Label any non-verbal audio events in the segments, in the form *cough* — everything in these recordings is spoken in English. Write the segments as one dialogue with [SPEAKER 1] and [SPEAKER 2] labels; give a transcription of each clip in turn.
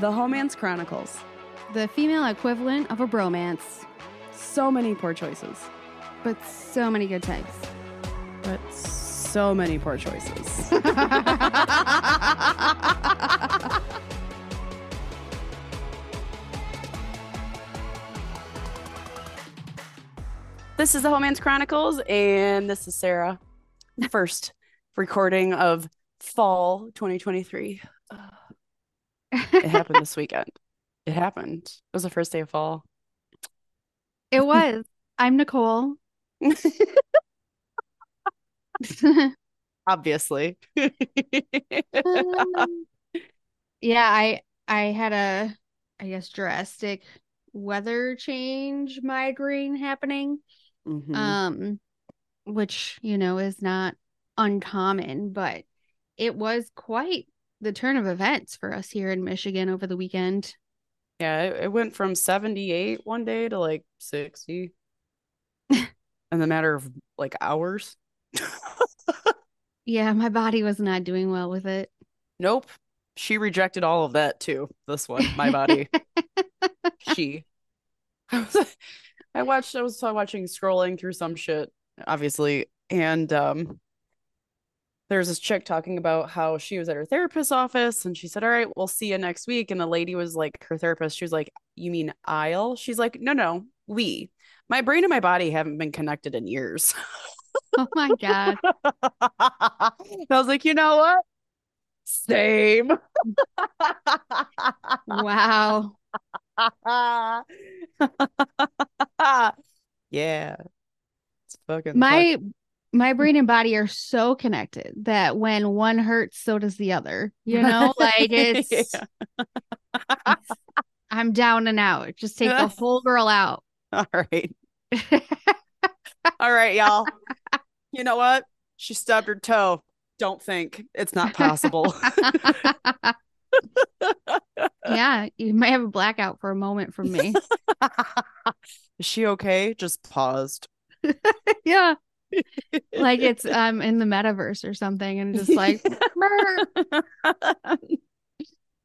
[SPEAKER 1] The Homance Chronicles.
[SPEAKER 2] The female equivalent of a bromance,
[SPEAKER 1] So many poor choices,
[SPEAKER 2] but so many good times.
[SPEAKER 1] but so many poor choices. *laughs* This is the Homance Chronicles, and this is Sarah. First recording of fall 2023. It happened this weekend. It happened. It was the first day of fall.
[SPEAKER 2] it was. I'm Nicole. *laughs*
[SPEAKER 1] Obviously. *laughs* *laughs*
[SPEAKER 2] yeah, I I had a I guess drastic weather change migraine happening.
[SPEAKER 1] Mhm.
[SPEAKER 2] Um which, you know, is not uncommon, but it was quite the turn of events for us here in Michigan over the weekend.
[SPEAKER 1] Yeah, it, it went from 78 one day to like 60 *laughs* in the matter of like hours. *laughs*
[SPEAKER 2] Yeah, my body was not doing well with it.
[SPEAKER 1] Nope. She rejected all of that too. This one, my body. *laughs* she. I was I watched I was watching scrolling through some shit, obviously, and um there's this chick talking about how she was at her therapist's office and she said, All right, we'll see you next week. And the lady was like, her therapist, she was like, You mean I'll? She's like, No, no, we. My brain and my body haven't been connected in years.
[SPEAKER 2] oh my god. *laughs*
[SPEAKER 1] I was like, you know what? Same. *laughs*
[SPEAKER 2] Wow. *laughs*
[SPEAKER 1] yeah. It's fucking
[SPEAKER 2] My my brain and body are so connected that when one hurts, so does the other. You know, like it's *laughs*
[SPEAKER 1] Yeah. *laughs*
[SPEAKER 2] I'm down and out. Just take the *laughs* whole girl out.
[SPEAKER 1] All right. All right, y'all. You know what? She stubbed her toe. Don't think it's not possible.
[SPEAKER 2] yeah, you might have a blackout for a moment from me.
[SPEAKER 1] Is she okay? Just paused.
[SPEAKER 2] yeah. Like it's *laughs* um in the metaverse or something and just like *laughs* *laughs*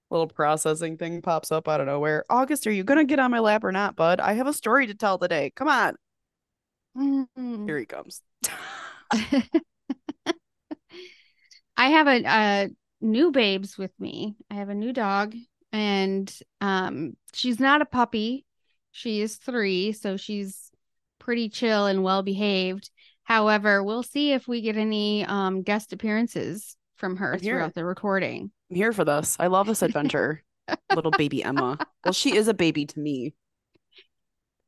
[SPEAKER 1] Little processing thing pops up out of nowhere. August, are you gonna get on my lap or not, bud? I have a story to tell today. Come on.
[SPEAKER 2] Mm.
[SPEAKER 1] Here he comes.
[SPEAKER 2] I have a, a new babes with me. I have a new dog and um she's not a puppy. She is 3, so she's pretty chill and well behaved. However, we'll see if we get any um guest appearances from her
[SPEAKER 1] I'm here.
[SPEAKER 2] throughout the recording.
[SPEAKER 1] I'm here for this. I love this adventure. *laughs* Little baby Emma. Well, she is a baby to me.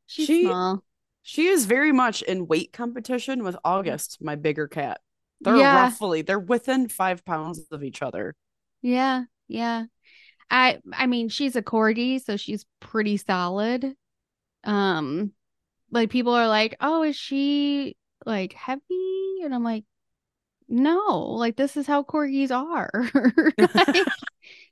[SPEAKER 2] She's
[SPEAKER 1] She-
[SPEAKER 2] small.
[SPEAKER 1] She is very much in weight competition with August, my bigger cat. They're
[SPEAKER 2] Yeah.
[SPEAKER 1] roughly they're within five pounds of each other.
[SPEAKER 2] Yeah, yeah. I I mean, she's a corgi, so she's pretty solid. Um, like people are like, "Oh, is she like heavy?" And I'm like, "No, like this is how corgis are." *laughs*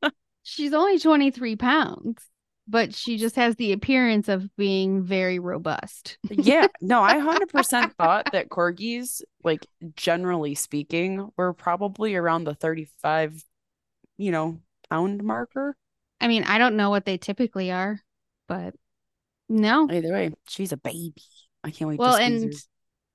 [SPEAKER 2] Like, she's only 23 pounds, but she just has the appearance of being very robust.
[SPEAKER 1] yeah, no, I 100% *laughs* thought that corgis, like generally speaking, were probably around the 35, you know, pound marker.
[SPEAKER 2] I mean, I don't know what they typically are, but no.
[SPEAKER 1] Either way, she's a baby. I can't wait
[SPEAKER 2] Well, and
[SPEAKER 1] her.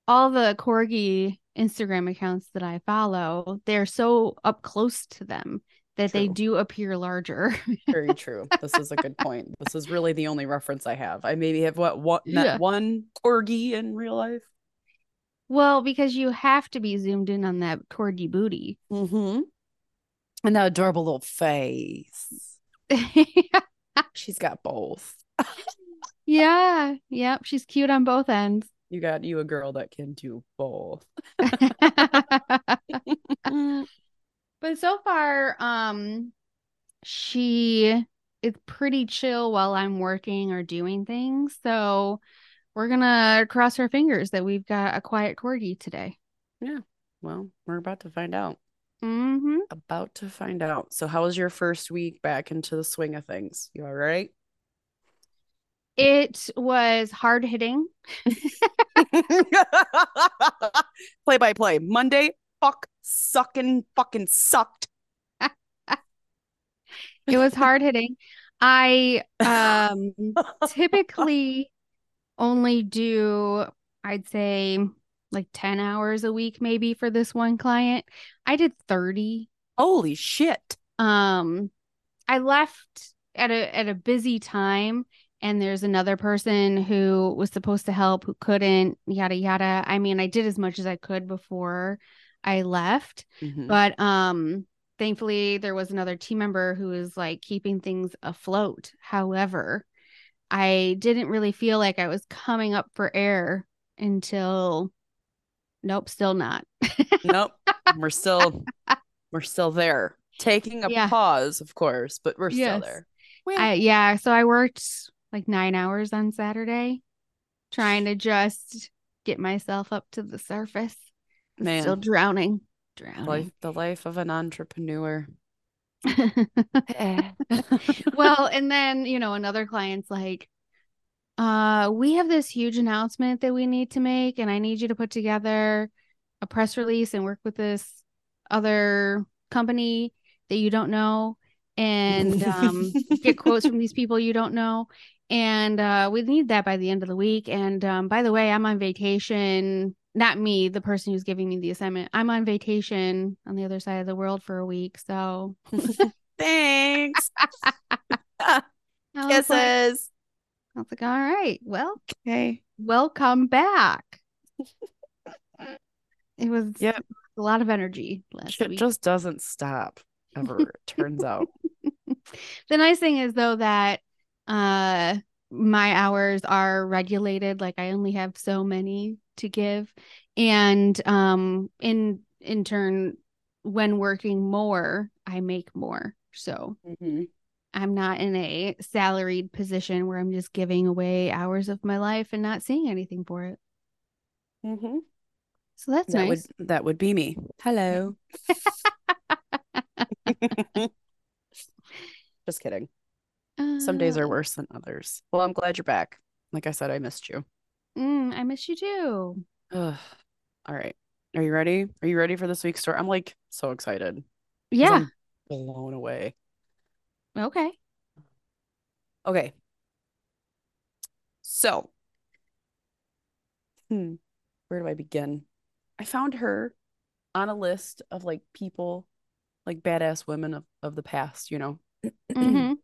[SPEAKER 2] All the corgi Instagram accounts that I follow, they're so up close to them that they do appear larger. *laughs*
[SPEAKER 1] Very true. This is a good point. This is really the only reference I have. I maybe have what what met
[SPEAKER 2] Yeah.
[SPEAKER 1] one corgi in real life.
[SPEAKER 2] well, because you have to be zoomed in on that corgi booty.
[SPEAKER 1] Mm-hmm. And that adorable little face. *laughs* She's got both. *laughs*
[SPEAKER 2] yeah, yep, she's cute on both ends.
[SPEAKER 1] You got you a girl that can do both. *laughs* *laughs*
[SPEAKER 2] but so far, um, she is pretty chill while I'm working or doing things. So we're gonna cross our fingers that we've got a quiet corgi today. Yeah.
[SPEAKER 1] Well, we're about to find out.
[SPEAKER 2] Mm-hmm.
[SPEAKER 1] About to find out. So, how was your first week back into the swing of things? You all right?
[SPEAKER 2] It was hard hitting. *laughs*
[SPEAKER 1] play by play. Monday, fuck, sucking, fucking sucked.
[SPEAKER 2] It was *laughs* hard hitting. I um *laughs* typically only do I'd say like 10 hours a week maybe for this one client. I did 30.
[SPEAKER 1] Holy shit.
[SPEAKER 2] Um I left at a at a busy time and there's another person who was supposed to help who couldn't yada yada. I mean, I did as much as I could before I left,
[SPEAKER 1] Mhm.
[SPEAKER 2] but um thankfully there was another team member who was like keeping things afloat. However, I didn't really feel like I was coming up for air until nope, still not.
[SPEAKER 1] nope. *laughs* We're still we're still there. Taking a
[SPEAKER 2] Yeah.
[SPEAKER 1] pause, of course, but we're
[SPEAKER 2] Yes.
[SPEAKER 1] still there.
[SPEAKER 2] I yeah, so I worked like 9 hours on Saturday trying to just get myself up to the surface.
[SPEAKER 1] Man.
[SPEAKER 2] Still drowning. Drowning.
[SPEAKER 1] life the life of an entrepreneur. *laughs*
[SPEAKER 2] well, and then, you know, another client's like, uh, we have this huge announcement that we need to make, and I need you to put together a press release and work with this other company that you don't know and um, get quotes from *laughs* these people you don't know. And uh, we need that by the end of the week. And um, by the way, I'm on vacation. Not me, the person who's giving me the assignment. I'm on vacation on the other side of the world for a week. So *laughs*
[SPEAKER 1] Thanks. *laughs*
[SPEAKER 2] I was like-
[SPEAKER 1] Kisses.
[SPEAKER 2] I was like, all right, well,
[SPEAKER 1] Okay.
[SPEAKER 2] welcome back. *laughs* It was
[SPEAKER 1] Yep.
[SPEAKER 2] a lot of energy last week.
[SPEAKER 1] just doesn't stop ever, it turns out.
[SPEAKER 2] The nice thing is though that uh my hours are regulated, like I only have so many to give. And um in in turn when working more, I make more. So
[SPEAKER 1] Mhm.
[SPEAKER 2] I'm not in a salaried position where I'm just giving away hours of my life and not seeing anything for it.
[SPEAKER 1] Mm-hmm.
[SPEAKER 2] So that's
[SPEAKER 1] That
[SPEAKER 2] nice.
[SPEAKER 1] would that would be me. Hello. *laughs* *laughs* Just kidding. Some days are worse than others. Well, I'm glad you're back. Like I said, I missed you.
[SPEAKER 2] Mm, I miss you too.
[SPEAKER 1] Ugh. All right. Are you ready? Are you ready for this week's story? I'm like so excited.
[SPEAKER 2] Yeah.
[SPEAKER 1] Blown away.
[SPEAKER 2] Okay.
[SPEAKER 1] Okay. So, hmm, where do I begin? I found her on a list of like people, like badass women of, of the past, you know. *clears throat*
[SPEAKER 2] hmm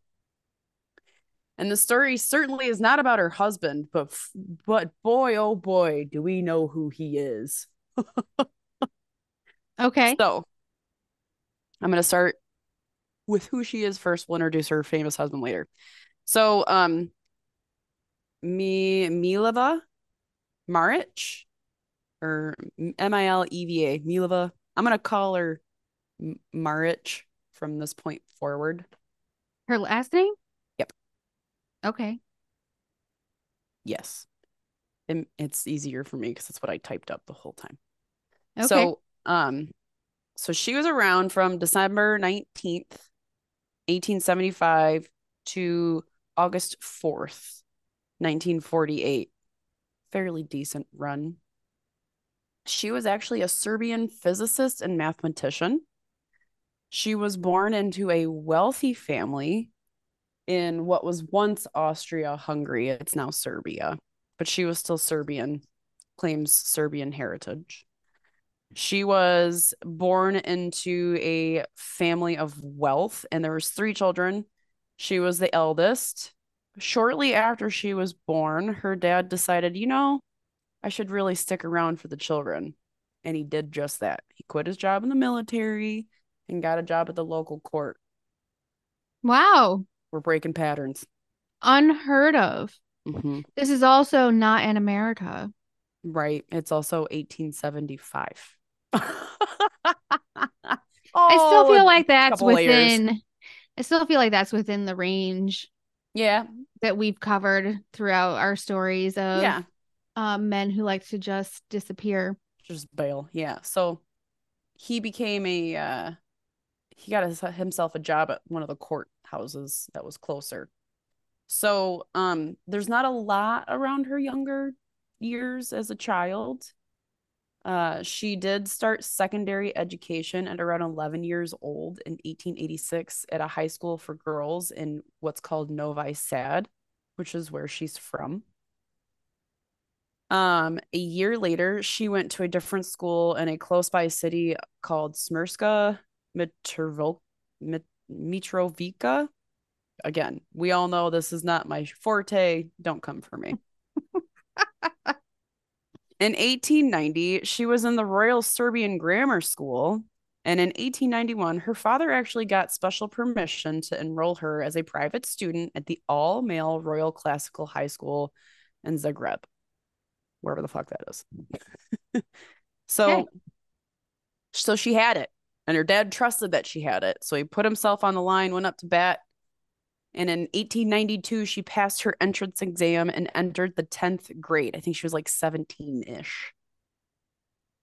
[SPEAKER 1] And the story certainly is not about her husband, but f- but boy, oh boy, do we know who he is.
[SPEAKER 2] Okay.
[SPEAKER 1] So, I'm going to start with who she is first. We'll introduce her famous husband later. So, um, Mi Mileva Marić or M I L E V A Mileva. I'm going to call her Marić from this point forward.
[SPEAKER 2] Her last name? Okay.
[SPEAKER 1] Yes. And it's easier for me because that's what I typed up the whole time.
[SPEAKER 2] Okay.
[SPEAKER 1] So, um, so she was around from December 19th, 1875 to August 4th, 1948. Fairly decent run. She was actually a Serbian physicist and mathematician. She was born into a wealthy family in what was once Austria Hungary. It's now Serbia, but she was still Serbian, claims Serbian heritage. She was born into a family of wealth, and there was three children. She was the eldest. Shortly after she was born, her dad decided, you know, I should really stick around for the children. And he did just that. He quit his job in the military and got a job at the local court.
[SPEAKER 2] Wow.
[SPEAKER 1] We're breaking patterns.
[SPEAKER 2] Unheard of.
[SPEAKER 1] hmm
[SPEAKER 2] This is also not in America.
[SPEAKER 1] Right. It's also 1875. *laughs*
[SPEAKER 2] I still
[SPEAKER 1] Oh,
[SPEAKER 2] feel like that's
[SPEAKER 1] couple layers.
[SPEAKER 2] within I still feel like that's within the range
[SPEAKER 1] Yeah.
[SPEAKER 2] that we've covered throughout our stories of
[SPEAKER 1] Yeah.
[SPEAKER 2] um, men who like to just disappear.
[SPEAKER 1] Just bail. Yeah. So he became a uh he got his, himself a job at one of the courthouses that was closer. So um there's not a lot around her younger years as a child. Uh, she did start secondary education at around 11 years old in 1886 at a high school for girls in what's called Novi Sad, which is where she's from. Um, a year later, she went to a different school in a close by city called Smirska Mitrovica. Again, we all know this is not my forte. Don't come for me. *laughs* in 1890, she was in the Royal Serbian Grammar School. And in 1891, her father actually got special permission to enroll her as a private student at the all male Royal Classical High School in Zagreb wherever the fuck that is. *laughs* so okay. so she had it and her dad trusted that she had it. So he put himself on the line, went up to bat. And in 1892, she passed her entrance exam and entered the 10th grade. I think she was like 17 ish.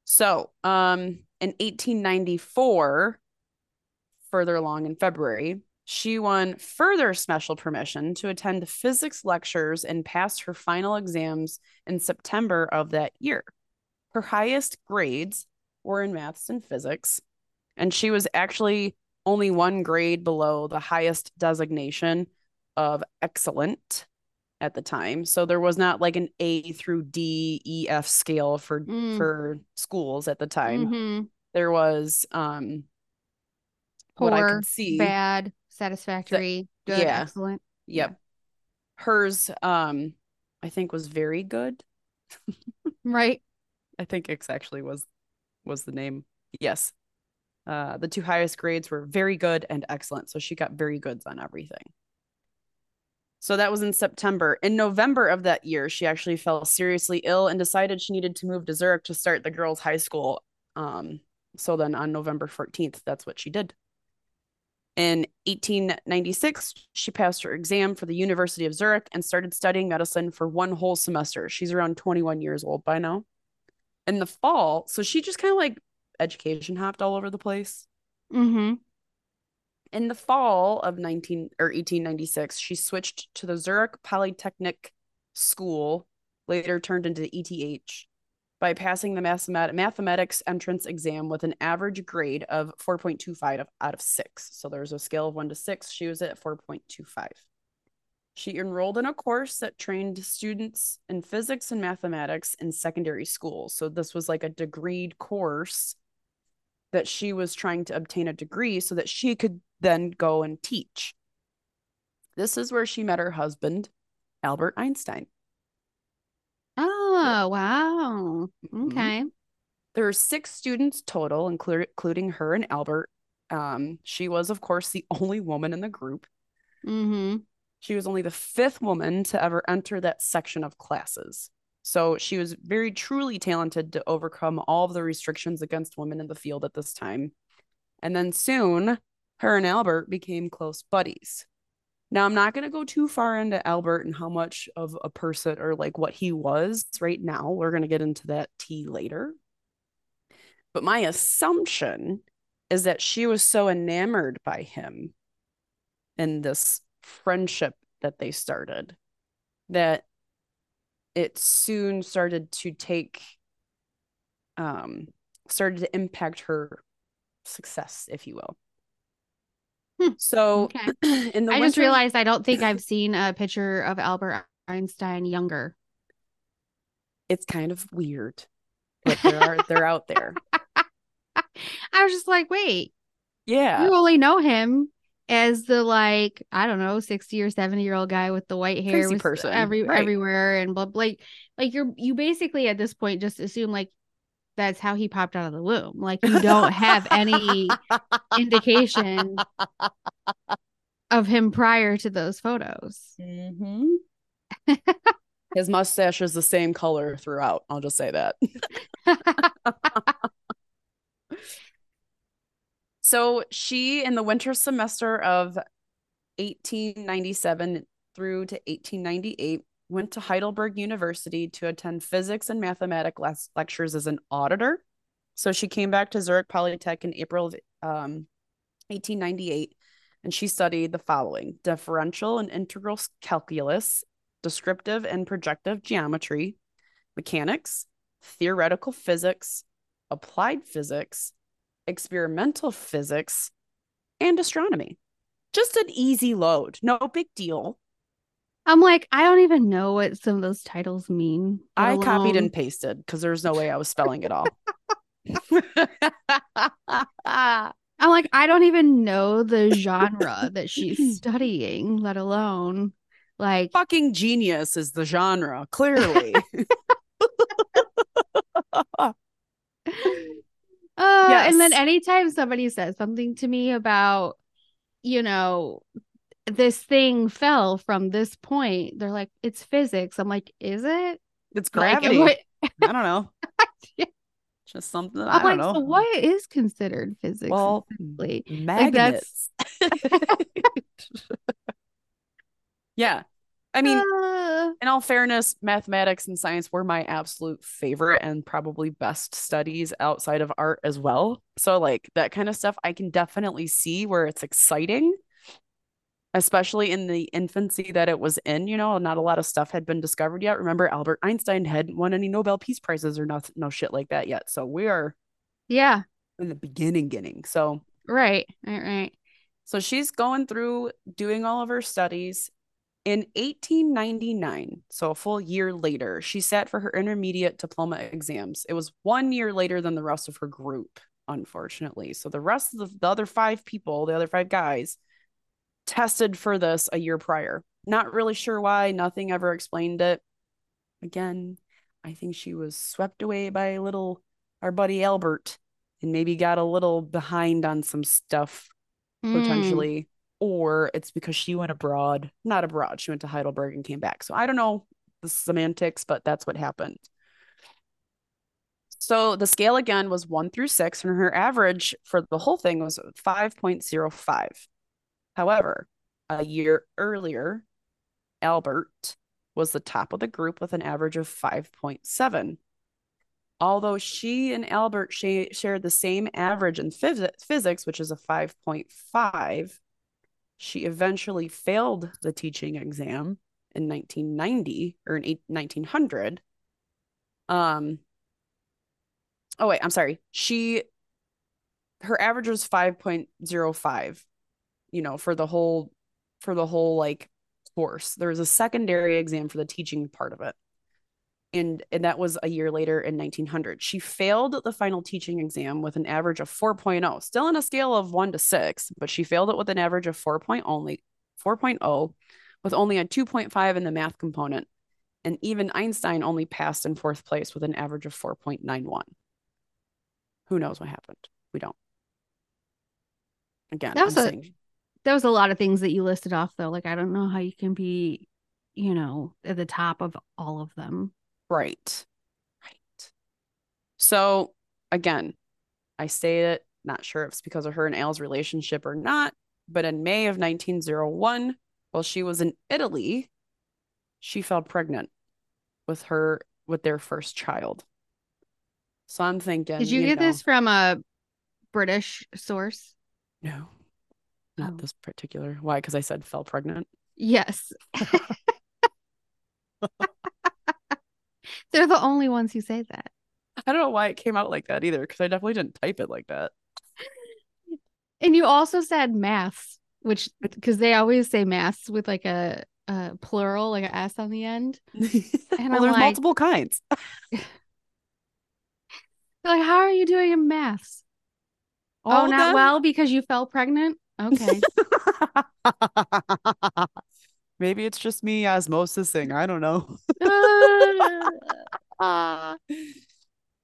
[SPEAKER 1] So, um, in 1894, further along in February, she won further special permission to attend physics lectures and passed her final exams in September of that year. Her highest grades were in maths and physics, and she was actually only one grade below the highest designation of excellent at the time. So there was not like an A through D, E, F scale for mm. for schools at the time. Mm-hmm. There was um
[SPEAKER 2] Poor, what I could see bad, satisfactory, the, good, yeah. excellent.
[SPEAKER 1] Yep. Yeah. Hers, um, I think was very good.
[SPEAKER 2] right. *laughs*
[SPEAKER 1] I think X actually was was the name. Yes. Uh, the two highest grades were very good and excellent. So she got very goods on everything. So that was in September. In November of that year, she actually fell seriously ill and decided she needed to move to Zurich to start the girls' high school. Um, so then on November 14th, that's what she did. In 1896, she passed her exam for the University of Zurich and started studying medicine for one whole semester. She's around 21 years old by now. In the fall, so she just kind of like education hopped all over the place.
[SPEAKER 2] Mm-hmm.
[SPEAKER 1] In the fall of 19 or 1896, she switched to the Zurich Polytechnic School, later turned into ETH, by passing the mathematics entrance exam with an average grade of 4.25 out of 6. So there's a scale of 1 to 6. She was at 4.25. She enrolled in a course that trained students in physics and mathematics in secondary school. So this was like a degreed course that she was trying to obtain a degree so that she could then go and teach. This is where she met her husband, Albert Einstein.
[SPEAKER 2] Oh, wow. Mm-hmm. Okay.
[SPEAKER 1] There are six students total, including her and Albert. Um, she was, of course, the *laughs* only woman in the group.
[SPEAKER 2] Mm-hmm.
[SPEAKER 1] She was only the fifth woman to ever enter that section of classes. So she was very truly talented to overcome all of the restrictions against women in the field at this time. And then soon, her and Albert became close buddies. Now, I'm not going to go too far into Albert and how much of a person or like what he was right now. We're going to get into that tea later. But my assumption is that she was so enamored by him and this friendship that they started that it soon started to take um started to impact her success if you will Hmm. So okay. *clears throat*
[SPEAKER 2] in the I winter, just realized I don't think I've *clears throat* seen a picture of Albert Einstein younger.
[SPEAKER 1] It's kind of weird, but they're they're out there. *laughs*
[SPEAKER 2] I was just like, wait,
[SPEAKER 1] yeah,
[SPEAKER 2] you only know him as the like I don't know sixty or seventy year old guy with the white hair,
[SPEAKER 1] Crazy person,
[SPEAKER 2] every right. everywhere, and blah, like like you're you basically at this point just assume like that's how he popped out of the womb. Like you don't have any *laughs* indication of him prior to those photos.
[SPEAKER 1] Mm-hmm. His mustache is the same color throughout. I'll just say that. *laughs* so she, in the winter semester of 1897 through to 1898, went to Heidelberg University to attend physics and mathematics lectures as an auditor. So she came back to Zurich Polytech in April of um, 1898 and she studied the following differential and integral calculus, descriptive and projective geometry, mechanics, theoretical physics, applied physics, experimental physics, and astronomy. Just an easy load. No big deal.
[SPEAKER 2] I'm like, I don't even know what some of those titles mean.
[SPEAKER 1] I alone... copied and pasted because there's no way I was spelling it all. *laughs*
[SPEAKER 2] I'm like, I don't even know the genre that she's *laughs* studying, let alone like
[SPEAKER 1] fucking genius is the genre, clearly. *laughs*
[SPEAKER 2] uh, yes. And then anytime somebody says something to me about, you know, this thing fell from this point, they're like, it's physics. I'm like, is it?
[SPEAKER 1] It's gravity. Like, I don't know. *laughs* Just something. I I'm
[SPEAKER 2] like,
[SPEAKER 1] know.
[SPEAKER 2] So what is considered physics?
[SPEAKER 1] Well, magnets. Like *laughs* *laughs* yeah. I mean, uh, in all fairness, mathematics and science were my absolute favorite and probably best studies outside of art as well. So, like that kind of stuff, I can definitely see where it's exciting, especially in the infancy that it was in. You know, not a lot of stuff had been discovered yet. Remember, Albert Einstein hadn't won any Nobel Peace Prizes or nothing, no shit like that yet. So, we are,
[SPEAKER 2] yeah,
[SPEAKER 1] in the beginning, getting so
[SPEAKER 2] right, right, right.
[SPEAKER 1] So she's going through doing all of her studies in 1899, so a full year later, she sat for her intermediate diploma exams. It was one year later than the rest of her group, unfortunately. So the rest of the, the other five people, the other five guys, tested for this a year prior. Not really sure why, nothing ever explained it. Again, I think she was swept away by little our buddy Albert and maybe got a little behind on some stuff mm. potentially or it's because she went abroad, not abroad, she went to Heidelberg and came back. So I don't know the semantics, but that's what happened. So the scale again was one through six, and her average for the whole thing was 5.05. However, a year earlier, Albert was the top of the group with an average of 5.7. Although she and Albert sh- shared the same average in phys- physics, which is a 5.5, she eventually failed the teaching exam in 1990 or in 1900. Um, oh, wait, I'm sorry. She, her average was 5.05, you know, for the whole, for the whole like course. There was a secondary exam for the teaching part of it and and that was a year later in 1900 she failed the final teaching exam with an average of 4.0 still on a scale of 1 to 6 but she failed it with an average of 4.0 only 4.0 with only a 2.5 in the math component and even einstein only passed in fourth place with an average of 4.91 who knows what happened? We don't. Again
[SPEAKER 2] that was I'm a saying, that was a lot of things that you listed off though. Like i don't know how you can be you know at the top of all of them
[SPEAKER 1] Right. Right. So again, I say it, not sure if it's because of her and Al's relationship or not, but in May of 1901, while she was in Italy, she fell pregnant with her with their first child. So I'm thinking
[SPEAKER 2] Did you, you get know, this from a British source?
[SPEAKER 1] No. Not oh. this particular. Why? Because I said fell pregnant.
[SPEAKER 2] Yes. *laughs* They're the only ones who say that.
[SPEAKER 1] I don't know why it came out like that either, because I definitely didn't type it like that.
[SPEAKER 2] And you also said maths, which because they always say maths with like a, a plural, like an S on the end. *laughs*
[SPEAKER 1] And well, there's like, multiple kinds. *laughs*
[SPEAKER 2] like, how are you doing in maths? All oh, not them? well because you fell pregnant. Okay. *laughs*
[SPEAKER 1] Maybe it's just me osmosising. I don't know. *laughs* *laughs*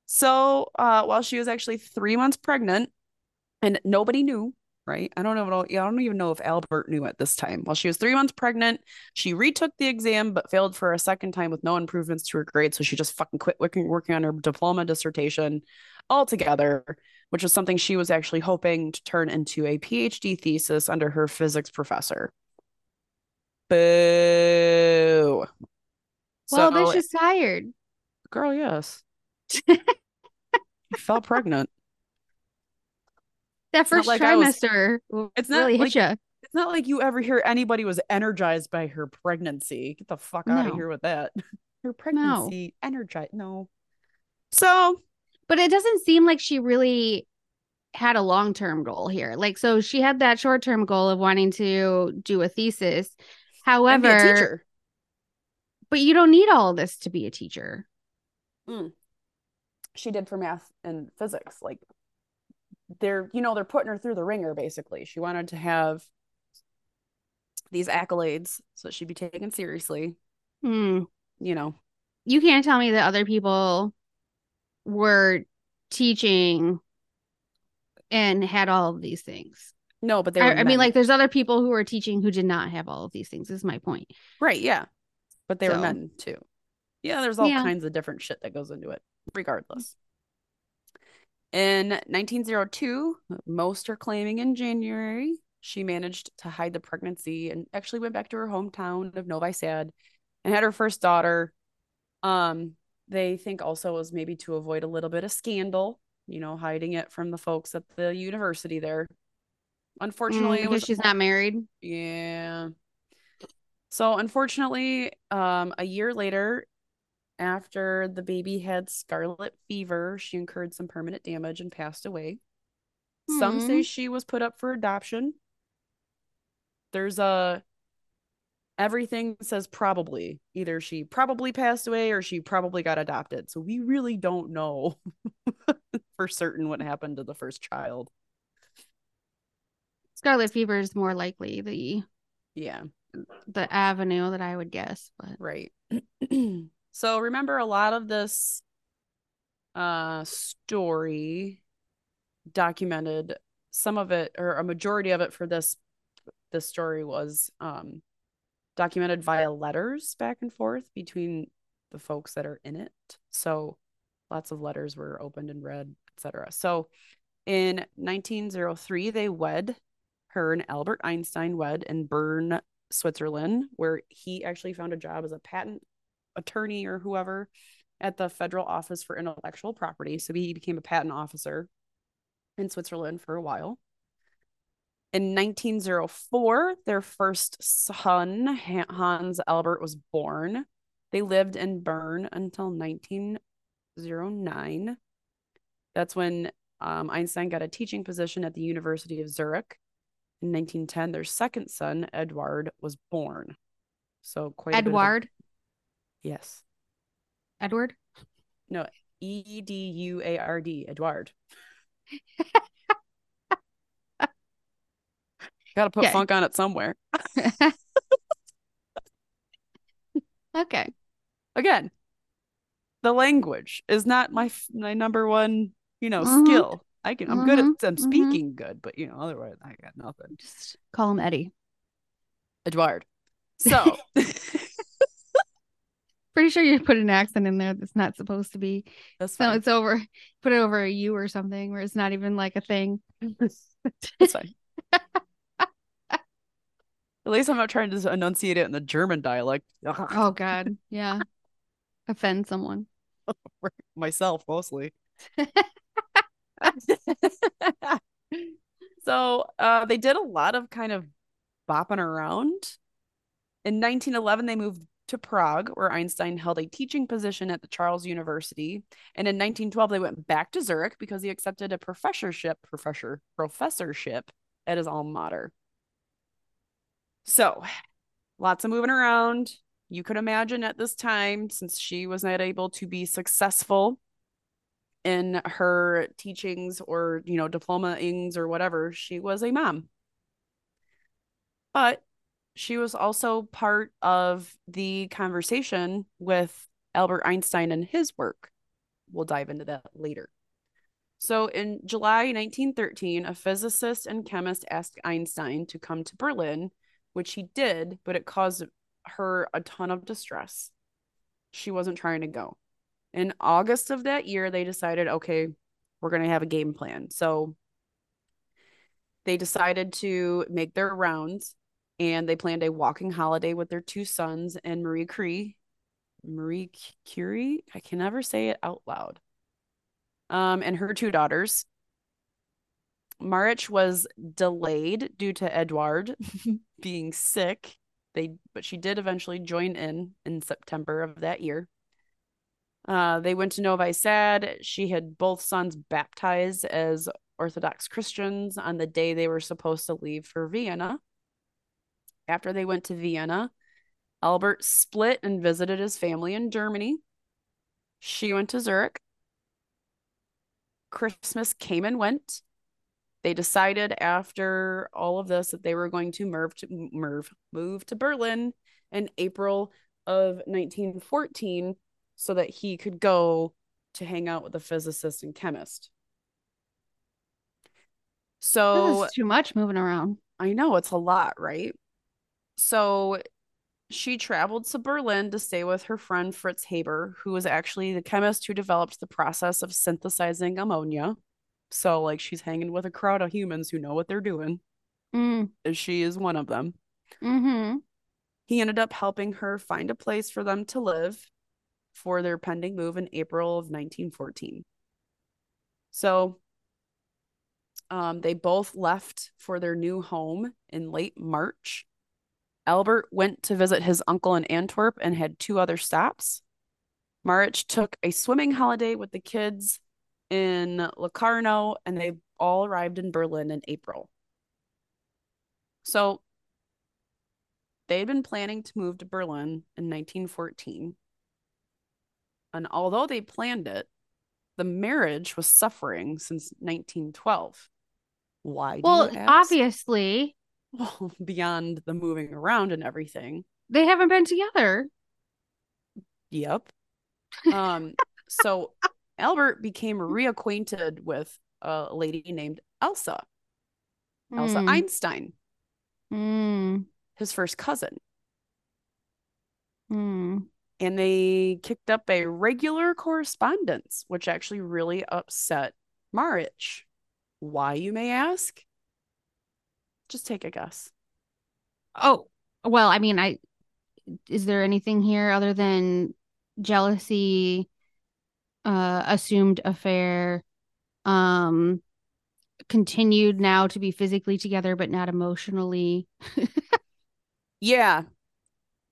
[SPEAKER 1] so uh, while she was actually three months pregnant, and nobody knew, right? I don't know. I don't even know if Albert knew at this time. While she was three months pregnant, she retook the exam but failed for a second time with no improvements to her grade. So she just fucking quit working working on her diploma dissertation altogether, which was something she was actually hoping to turn into a PhD thesis under her physics professor. Boo.
[SPEAKER 2] Well, so, then she's tired.
[SPEAKER 1] Girl, yes. *laughs* you felt pregnant.
[SPEAKER 2] That first like trimester was, it's not really
[SPEAKER 1] like,
[SPEAKER 2] hit you.
[SPEAKER 1] It's not like you ever hear anybody was energized by her pregnancy. Get the fuck no. out of here with that. *laughs* Her pregnancy no. energized. No. So
[SPEAKER 2] But it doesn't seem like she really had a long term goal here. Like, so she had that short term goal of wanting to do a thesis. However,
[SPEAKER 1] be a teacher.
[SPEAKER 2] but you don't need all of this to be a teacher.
[SPEAKER 1] She did for math and physics. Like they're, you know, they're putting her through the ringer basically. She wanted to have these accolades so that she'd be taken seriously.
[SPEAKER 2] Hmm.
[SPEAKER 1] You know,
[SPEAKER 2] You can't tell me that other people were teaching and had all of these things.
[SPEAKER 1] No, but they were
[SPEAKER 2] I, I mean, like, there's other people who are teaching who did not have all of these things. Is my point.
[SPEAKER 1] right, yeah, but they were men too. Yeah, there's all
[SPEAKER 2] Yeah.
[SPEAKER 1] kinds of different shit that goes into it, regardless. In 1902, most are claiming in January, she managed to hide the pregnancy and actually went back to her hometown of Novi Sad and had her first daughter. Um, they think also was maybe to avoid a little bit of scandal, you know, hiding it from the folks at the university there. Unfortunately,
[SPEAKER 2] Mm, because
[SPEAKER 1] was
[SPEAKER 2] she's not married.
[SPEAKER 1] yeah. So unfortunately, um, a year later, after the baby had scarlet fever, she incurred some permanent damage and passed away. Some say
[SPEAKER 2] Hmm.
[SPEAKER 1] she was put up for adoption. There's a everything says probably. Either she probably passed away or she probably got adopted. So we really don't know *laughs* for certain what happened to the first child.
[SPEAKER 2] Scarlet fever is more likely the
[SPEAKER 1] Yeah.
[SPEAKER 2] the avenue that I would guess, but
[SPEAKER 1] Right. *clears throat* so remember a lot of this uh story documented some of it or a majority of it for this this story was um documented via letters back and forth between the folks that are in it. So lots of letters were opened and read, etc. So in 1903 they wed her and Albert Einstein wed in Bern, Switzerland, where he actually found a job as a patent attorney or whoever at the Federal Office for Intellectual Property. So he became a patent officer in Switzerland for a while. In 1904, their first son, Hans Albert, was born. They lived in Bern until 1909. That's when um, Einstein got a teaching position at the University of Zurich. In 1910, their second son, Edward, was born. So quite a bit of a-
[SPEAKER 2] Edward,
[SPEAKER 1] yes.
[SPEAKER 2] Edward.
[SPEAKER 1] No, E D U A R D, Edward. *laughs* Gotta put
[SPEAKER 2] Okay.
[SPEAKER 1] funk on it somewhere. *laughs*
[SPEAKER 2] okay.
[SPEAKER 1] Again, the language is not my f- my number one, you know,
[SPEAKER 2] Mhm.
[SPEAKER 1] skill. I can I'm good at I'm
[SPEAKER 2] Mhm.
[SPEAKER 1] speaking good, but you know, otherwise I got nothing.
[SPEAKER 2] Just call him Eddie.
[SPEAKER 1] Edward. *laughs* So *laughs*
[SPEAKER 2] Pretty sure you put an accent in there that's not supposed to be.
[SPEAKER 1] that's
[SPEAKER 2] So it's over. Put it over a U or something where it's not even like a thing. *laughs*
[SPEAKER 1] That's fine. At least I'm not trying to enunciate it in the German dialect.
[SPEAKER 2] Oh God. Yeah. Offend someone.
[SPEAKER 1] myself mostly. *laughs* so uh, they did a lot of kind of bopping around. In 1911, they moved to Prague, where Einstein held a teaching position at the Charles University. And in 1912, they went back to Zurich because he accepted a professorship, professor, professorship at his alma mater. So, lots of moving around. You could imagine at this time, since she was not able to be successful in her teachings or, you know, diploma-ings or whatever, she was a mom. But she was also part of the conversation with Albert Einstein and his work. We'll dive into that later. So in July 1913, a physicist and chemist asked Einstein to come to Berlin, which he did, but it caused her a ton of distress. She wasn't trying to go. In August of that year, they decided, okay, we're going to have a game plan. So they decided to make their rounds and they planned a walking holiday with their two sons and Marie Curie. Marie Curie? I can never say it out loud. Um, and her two daughters. March was delayed due to Edward *laughs* being sick. They but she did eventually join in in September of that year. Uh, they went to Novi Sad. She had both sons baptized as Orthodox Christians on the day they were supposed to leave for Vienna. After they went to Vienna, Albert split and visited his family in Germany. She went to Zurich. Christmas came and went. They decided after all of this that they were going to move to move, move to Berlin in April of 1914 so that he could go to hang out with a physicist and chemist. So
[SPEAKER 2] too much moving around.
[SPEAKER 1] I know it's a lot, right? So she traveled to Berlin to stay with her friend Fritz Haber, who was actually the chemist who developed the process of synthesizing ammonia. So, like, she's hanging with a crowd of humans who know what they're doing.
[SPEAKER 2] Mm.
[SPEAKER 1] She is one of them.
[SPEAKER 2] Mm-hmm.
[SPEAKER 1] He ended up helping her find a place for them to live for their pending move in April of 1914. So, um, they both left for their new home in late March. Albert went to visit his uncle in Antwerp and had two other stops. Marić took a swimming holiday with the kids in Locarno, and they all arrived in Berlin in April. So they had been planning to move to Berlin in 1914. And although they planned it, the marriage was suffering since 1912. Why?
[SPEAKER 2] well, obviously.
[SPEAKER 1] Well, *laughs* beyond the moving around and everything.
[SPEAKER 2] They haven't been together.
[SPEAKER 1] Yep. Um, *laughs* so Albert became reacquainted with a lady named Elsa. Mm. Elsa hmm. Einstein.
[SPEAKER 2] Mm.
[SPEAKER 1] His first cousin.
[SPEAKER 2] Mm.
[SPEAKER 1] And they kicked up a regular correspondence, which actually really upset Marić. Why, you may ask? Just take a guess.
[SPEAKER 2] Oh, well, I mean, I is there anything here other than jealousy, uh, assumed affair, um, continued now to be physically together but not emotionally? *laughs*
[SPEAKER 1] yeah.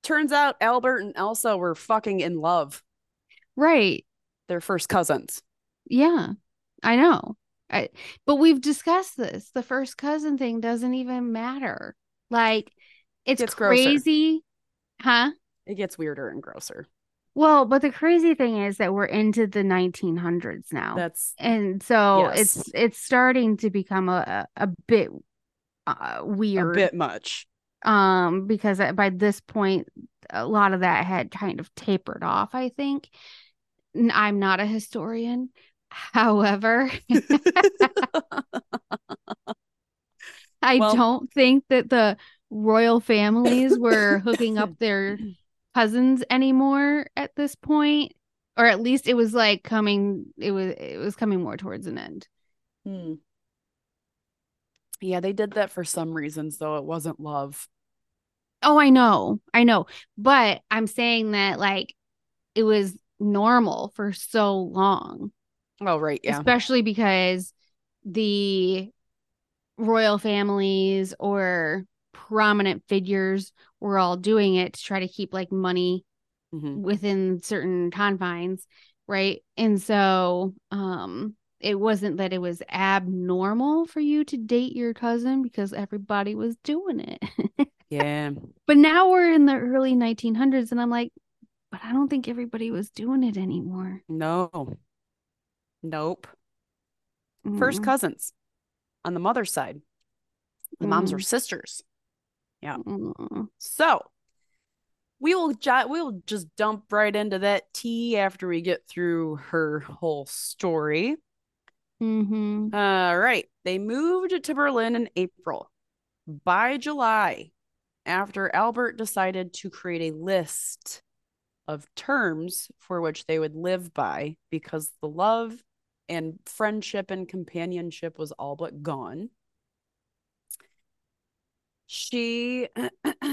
[SPEAKER 1] Turns out Albert and Elsa were fucking in love.
[SPEAKER 2] Right.
[SPEAKER 1] They're first cousins.
[SPEAKER 2] Yeah, I know. I, but we've discussed this. The first cousin thing doesn't even matter. Like it's it crazy. Grosser. Huh?
[SPEAKER 1] It gets weirder and grosser.
[SPEAKER 2] Well, but the crazy thing is that we're into the 1900s now.
[SPEAKER 1] That's
[SPEAKER 2] and so yes. it's it's starting to become a a, bit uh, weird,
[SPEAKER 1] a bit much.
[SPEAKER 2] Um, because by this point, a lot of that had kind of tapered off. I think. I'm not a historian, However, *laughs* I well, don't think that the royal families were hooking up *laughs* their cousins anymore at this point or at least it was like coming it was it was coming more towards an end
[SPEAKER 1] hmm. yeah they did that for some reasons though it wasn't love
[SPEAKER 2] oh i know i know but i'm saying that like it was normal for so long
[SPEAKER 1] Oh, right. Yeah.
[SPEAKER 2] Especially because the royal families or prominent figures were all doing it to try to keep like money mm-hmm. within certain confines. Right. And so, um, it wasn't that it was abnormal for you to date your cousin because everybody was doing it.
[SPEAKER 1] yeah. *laughs*
[SPEAKER 2] But now we're in the early 1900s and I'm like, but I don't think everybody was doing it anymore.
[SPEAKER 1] No. Nope. mm First cousins on the mother's side. The mm moms were sisters. Yeah.
[SPEAKER 2] mm
[SPEAKER 1] So we will ju- we'll just dump right into that tea after we get through her whole story.
[SPEAKER 2] Mm-hmm.
[SPEAKER 1] All right. They moved to Berlin in April. By July, after Albert decided to create a list of terms for which they would live by because the love and friendship and companionship was all but gone. She *clears throat*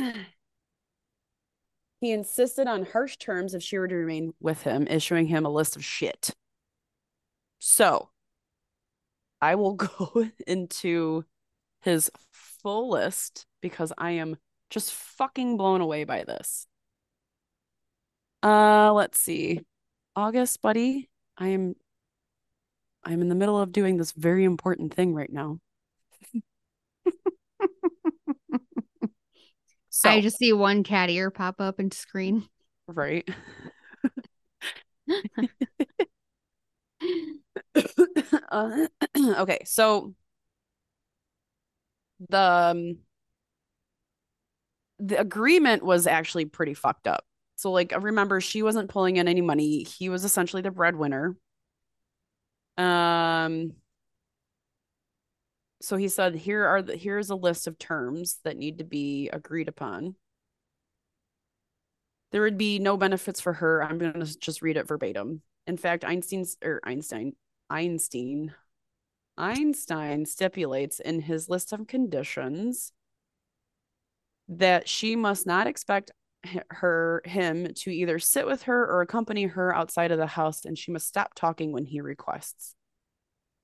[SPEAKER 1] he insisted on harsh terms if she were to remain with him, issuing him a list of shit. So I will *laughs* go into his full list because I am just fucking blown away by this. Uh let's see. August, buddy, I am I'm in the middle of doing this very important thing right now. *laughs*
[SPEAKER 2] so, I just see one cat ear pop up and screen.
[SPEAKER 1] Right. *laughs* uh, *clears throat* okay, so the um, the agreement was actually pretty fucked up. So like remember she wasn't pulling in any money. He was essentially the breadwinner. Um so he said here are the here's a list of terms that need to be agreed upon. There would be no benefits for her. I'm going to just read it verbatim. In fact, Einstein's or Einstein Einstein. Einstein stipulates in his list of conditions that she must not expect her him to either sit with her or accompany her outside of the house and she must stop talking when he requests.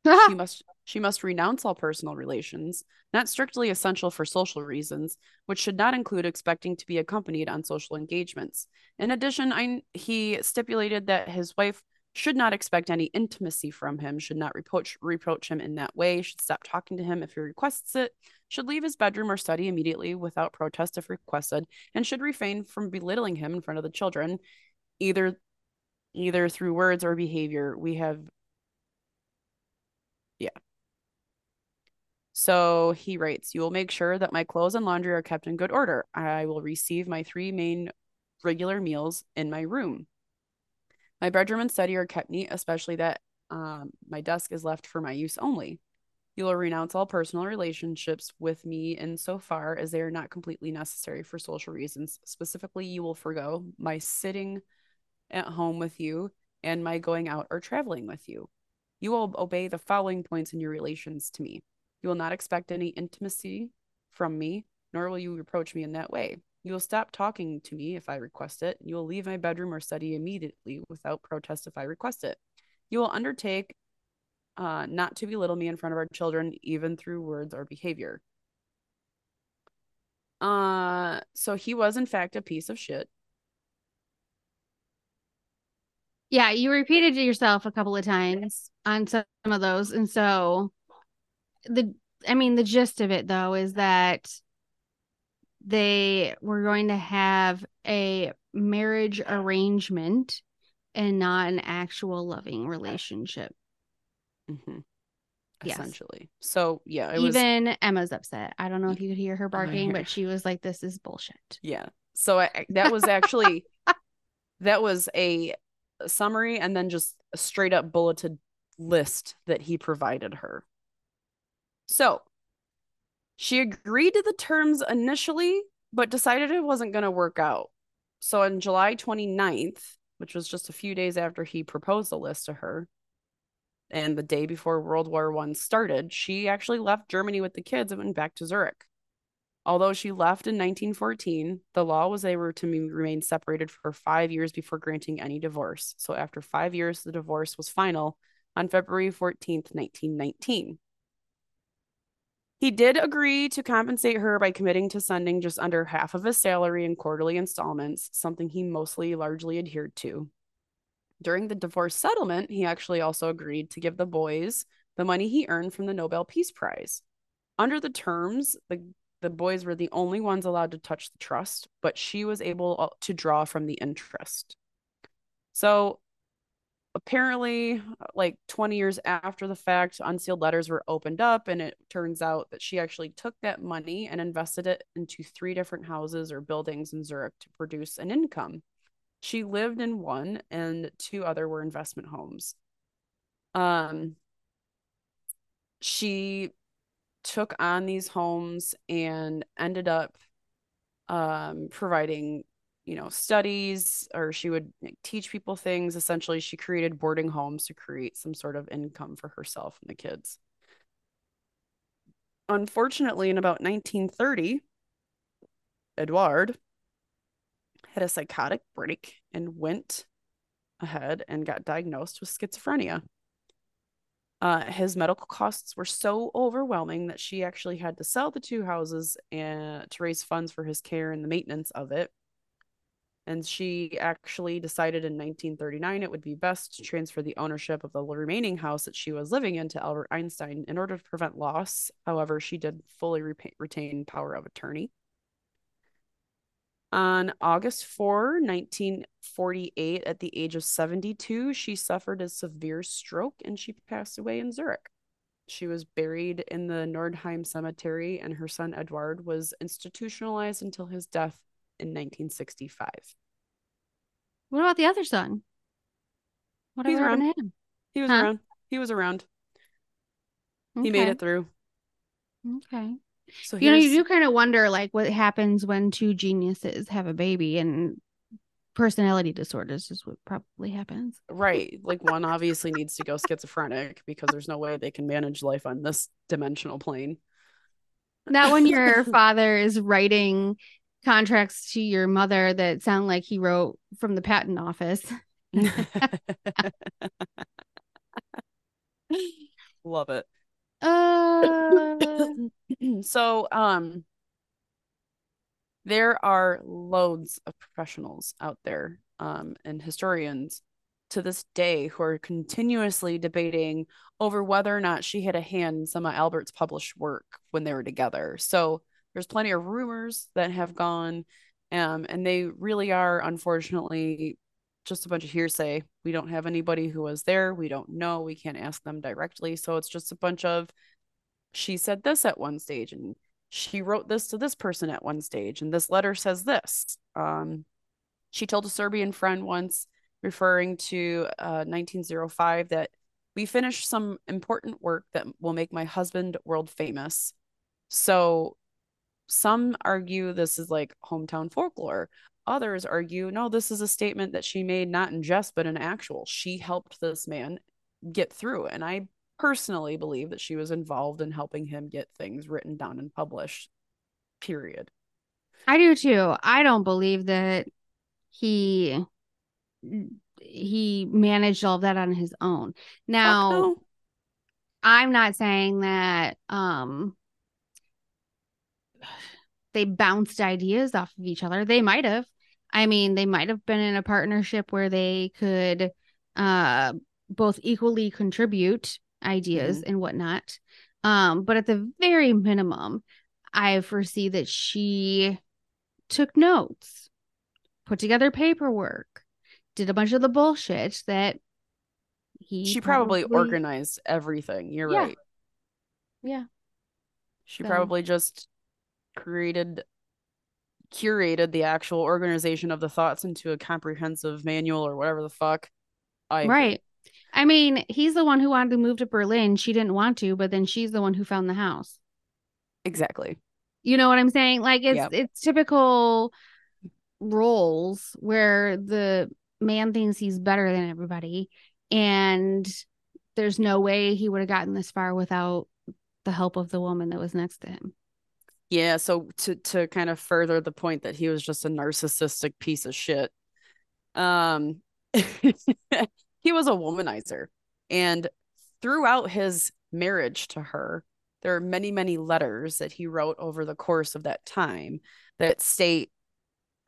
[SPEAKER 1] She *laughs* must she must renounce all personal relations not strictly essential for social reasons which should not include expecting to be accompanied on social engagements. In addition I, he stipulated that his wife should not expect any intimacy from him, should not reproach reproach him in that way, should stop talking to him if he requests it, should leave his bedroom or study immediately without protest if requested, and should refrain from belittling him in front of the children, either either through words or behavior. We have yeah. So he writes, You will make sure that my clothes and laundry are kept in good order. I will receive my three main regular meals in my room. My bedroom and study are kept neat, especially that um, my desk is left for my use only. You will renounce all personal relationships with me insofar as they are not completely necessary for social reasons. Specifically, you will forego my sitting at home with you and my going out or traveling with you. You will obey the following points in your relations to me. You will not expect any intimacy from me, nor will you reproach me in that way. You will stop talking to me if I request it. You will leave my bedroom or study immediately without protest if I request it. You will undertake uh, not to belittle me in front of our children, even through words or behavior. Uh, so he was in fact a piece of shit.
[SPEAKER 2] Yeah, you repeated it yourself a couple of times on some of those, and so the I mean the gist of it though is that they were going to have a marriage arrangement and not an actual loving relationship.
[SPEAKER 1] Mm-hmm. Essentially. Yes. So, yeah.
[SPEAKER 2] Even was... Emma's upset. I don't know if you could hear her barking, but she was like, this is bullshit.
[SPEAKER 1] Yeah. So, I, that was actually, *laughs* that was a summary and then just a straight up bulleted list that he provided her. So, she agreed to the terms initially, but decided it wasn't going to work out. So on July 29th, which was just a few days after he proposed the list to her, and the day before World War One started, she actually left Germany with the kids and went back to Zurich. Although she left in 1914, the law was they were to remain separated for five years before granting any divorce. So after five years, the divorce was final on February 14th, 1919. He did agree to compensate her by committing to sending just under half of his salary in quarterly installments, something he mostly largely adhered to. During the divorce settlement, he actually also agreed to give the boys the money he earned from the Nobel Peace Prize. Under the terms, the, the boys were the only ones allowed to touch the trust, but she was able uh, to draw from the interest. So apparently like 20 years after the fact unsealed letters were opened up and it turns out that she actually took that money and invested it into three different houses or buildings in Zurich to produce an income. She lived in one and two other were investment homes. Um she took on these homes and ended up um providing you know studies or she would teach people things. Essentially she created boarding homes to create some sort of income for herself and the kids. Unfortunately in about 1930 edouard had a psychotic break and went ahead and got diagnosed with schizophrenia. Uh, his medical costs were so overwhelming that she actually had to sell the two houses and to raise funds for his care and the maintenance of it And she actually decided in 1939 it would be best to transfer the ownership of the remaining house that she was living in to Albert Einstein in order to prevent loss. However, she did fully re- retain power of attorney. On August 4, 1948, at the age of 72, she suffered a severe stroke and she passed away in Zurich. She was buried in the Nordheim Cemetery, and her son Edward was institutionalized until his death in 1965.
[SPEAKER 2] What about the other son?
[SPEAKER 1] What He's around. him? He was huh? around. He was around. Okay. He made it through.
[SPEAKER 2] Okay. So you know, you do kind of wonder like what happens when two geniuses have a baby and personality disorders is what probably happens.
[SPEAKER 1] Right. Like one obviously needs to go schizophrenic because there's no way they can manage life on this dimensional plane.
[SPEAKER 2] Not when your *laughs* father is writing contracts to your mother that sound like he wrote from the patent office. *laughs*
[SPEAKER 1] Love it. Uh *coughs* so um there are loads of professionals out there um and historians to this day who are continuously debating over whether or not she had a hand in some of Albert's published work when they were together. So there's plenty of rumors that have gone um and they really are unfortunately just a bunch of hearsay. We don't have anybody who was there. We don't know. We can't ask them directly. So it's just a bunch of she said this at one stage and she wrote this to this person at one stage and this letter says this. Um, she told a Serbian friend once referring to uh, 1905 that we finished some important work that will make my husband world famous. So some argue this is like hometown folklore. Others argue, no, this is a statement that she made not in jest, but in actual. She helped this man get through. And I personally believe that she was involved in helping him get things written down and published, period.
[SPEAKER 2] I do too. I don't believe that he he managed all of that on his own. Now, no. I'm not saying that um they bounced ideas off of each other. They might have. I mean, they might have been in a partnership where they could uh, both equally contribute ideas mm-hmm. and whatnot. Um, but at the very minimum, I foresee that she took notes, put together paperwork, did a bunch of the bullshit that he
[SPEAKER 1] she probably, probably organized everything. You're yeah. right.
[SPEAKER 2] Yeah.
[SPEAKER 1] She so. probably just created curated the actual organization of the thoughts into a comprehensive manual or whatever the fuck.
[SPEAKER 2] I right. I mean, he's the one who wanted to move to Berlin. She didn't want to, but then she's the one who found the house.
[SPEAKER 1] Exactly.
[SPEAKER 2] You know what I'm saying? Like it's it's typical roles where the man thinks he's better than everybody and there's no way he would have gotten this far without the help of the woman that was next to him.
[SPEAKER 1] Yeah, so to to kind of further the point that he was just a narcissistic piece of shit. Um *laughs* he was a womanizer. And throughout his marriage to her there are many many letters that he wrote over the course of that time that state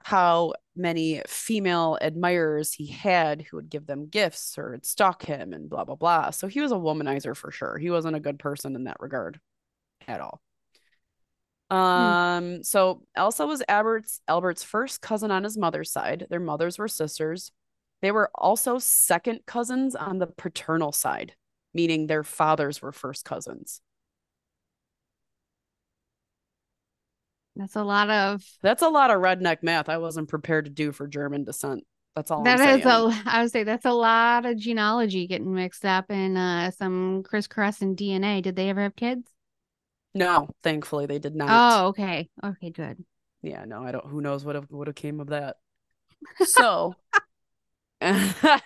[SPEAKER 1] how many female admirers he had who would give them gifts or stalk him and blah blah blah. So he was a womanizer for sure. He wasn't a good person in that regard at all Hmm. Um, so Elsa was Albert's Albert's first cousin on his mother's side. Their mothers were sisters. They were also second cousins on the paternal side, meaning their fathers were first cousins.
[SPEAKER 2] That's a lot of
[SPEAKER 1] That's a lot of redneck math I wasn't prepared to do for German descent. That's all. That is
[SPEAKER 2] a. I would say that's a lot of genealogy getting mixed up in uh, some crisscross in DNA. Did they ever have kids?
[SPEAKER 1] No, thankfully they did not.
[SPEAKER 2] Oh, okay. Okay, good.
[SPEAKER 1] Yeah, no, I don't who knows what would have came of that. *laughs* So *laughs* um.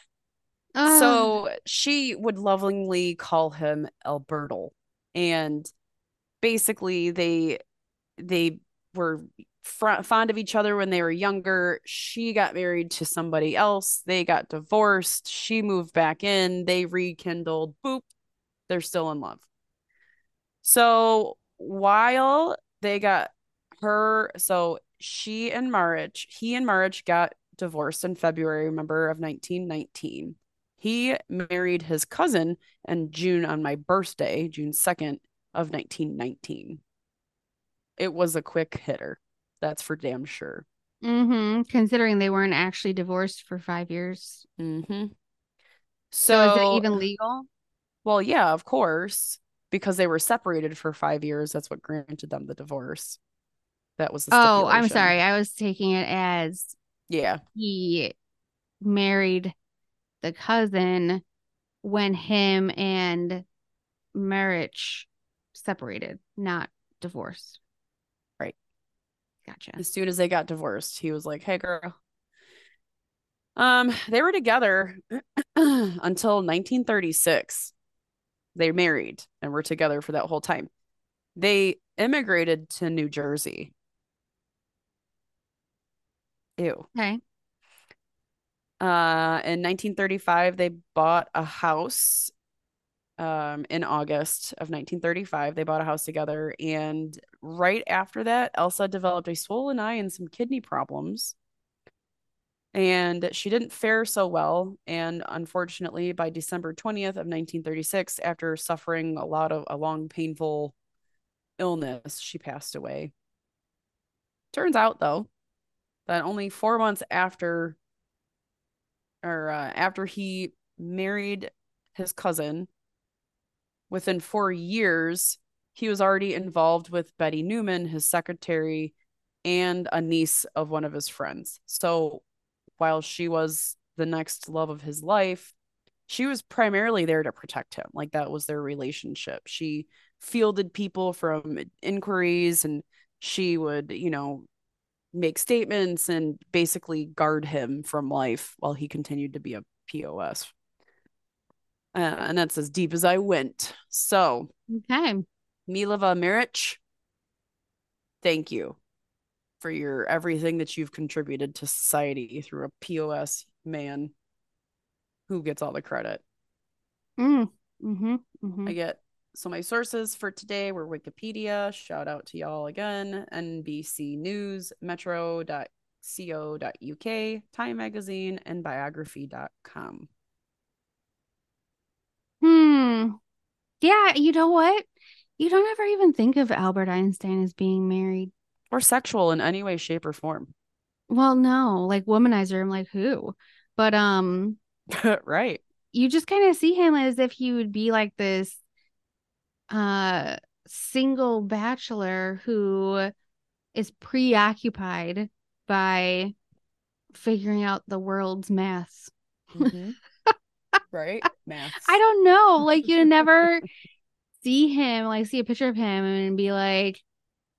[SPEAKER 1] So she would lovingly call him Alberto and basically they they were fr- fond of each other when they were younger. She got married to somebody else. They got divorced. She moved back in. They rekindled. Boop. They're still in love. So while they got her, so she and Marić, he and Marić got divorced in February, remember, of 1919. He married his cousin in June on my birthday, June 2nd of 1919. It was a quick hitter. That's for damn sure.
[SPEAKER 2] Mm-hmm. Considering they weren't actually divorced for five years.
[SPEAKER 1] Mm-hmm.
[SPEAKER 2] So,
[SPEAKER 1] So,
[SPEAKER 2] is it even legal?
[SPEAKER 1] well, yeah, of course, because they were separated for five years. That's what granted them the divorce. That was the
[SPEAKER 2] Oh, I'm sorry. I was taking it as
[SPEAKER 1] Yeah,
[SPEAKER 2] he married the cousin when him and Marić separated, not divorced.
[SPEAKER 1] Right.
[SPEAKER 2] Gotcha.
[SPEAKER 1] as soon as they got divorced, he was like, "Hey, girl." Um, they were together *clears throat* until 1936. They married and were together for that whole time. They immigrated to New Jersey. Ew.
[SPEAKER 2] Okay.
[SPEAKER 1] Uh, in 1935, they bought a house. Um, in August of 1935, they bought a house together, and right after that, Elsa developed a swollen eye and some kidney problems. And she didn't fare so well. And unfortunately, by December 20th of 1936, after suffering a lot of a long, painful illness, she passed away. Turns out, though, that only four months after or uh, after he married his cousin, within four years, he was already involved with Betty Neumann, his secretary, and a niece of one of his friends. So while she was the next love of his life, she was primarily there to protect him. Like that was their relationship. She fielded people from inquiries and she would, you know, make statements and basically guard him from life while he continued to be a POS. Uh, and that's as deep as I went. So,
[SPEAKER 2] Okay.
[SPEAKER 1] Mileva Marić, thank you for your everything that you've contributed to society through a POS man who gets all the credit.
[SPEAKER 2] Mm. Mm-hmm. Mm-hmm.
[SPEAKER 1] I get so my sources for today were Wikipedia. Shout out to y'all again. NBC News, Metro.co.uk, Time Magazine, and biography.com.
[SPEAKER 2] Hmm. Yeah, you know what? You don't ever even think of Albert Einstein as being married.
[SPEAKER 1] Or sexual in any way, shape, or form.
[SPEAKER 2] Well, no, like womanizer. I'm like, who? But um, *laughs*
[SPEAKER 1] right.
[SPEAKER 2] you just kind of see him as if he would be like this uh single bachelor who is preoccupied by figuring out the world's maths.
[SPEAKER 1] Mhm. *laughs* right. Maths.
[SPEAKER 2] I don't know. Like you never *laughs* see him, like see a picture of him and be like,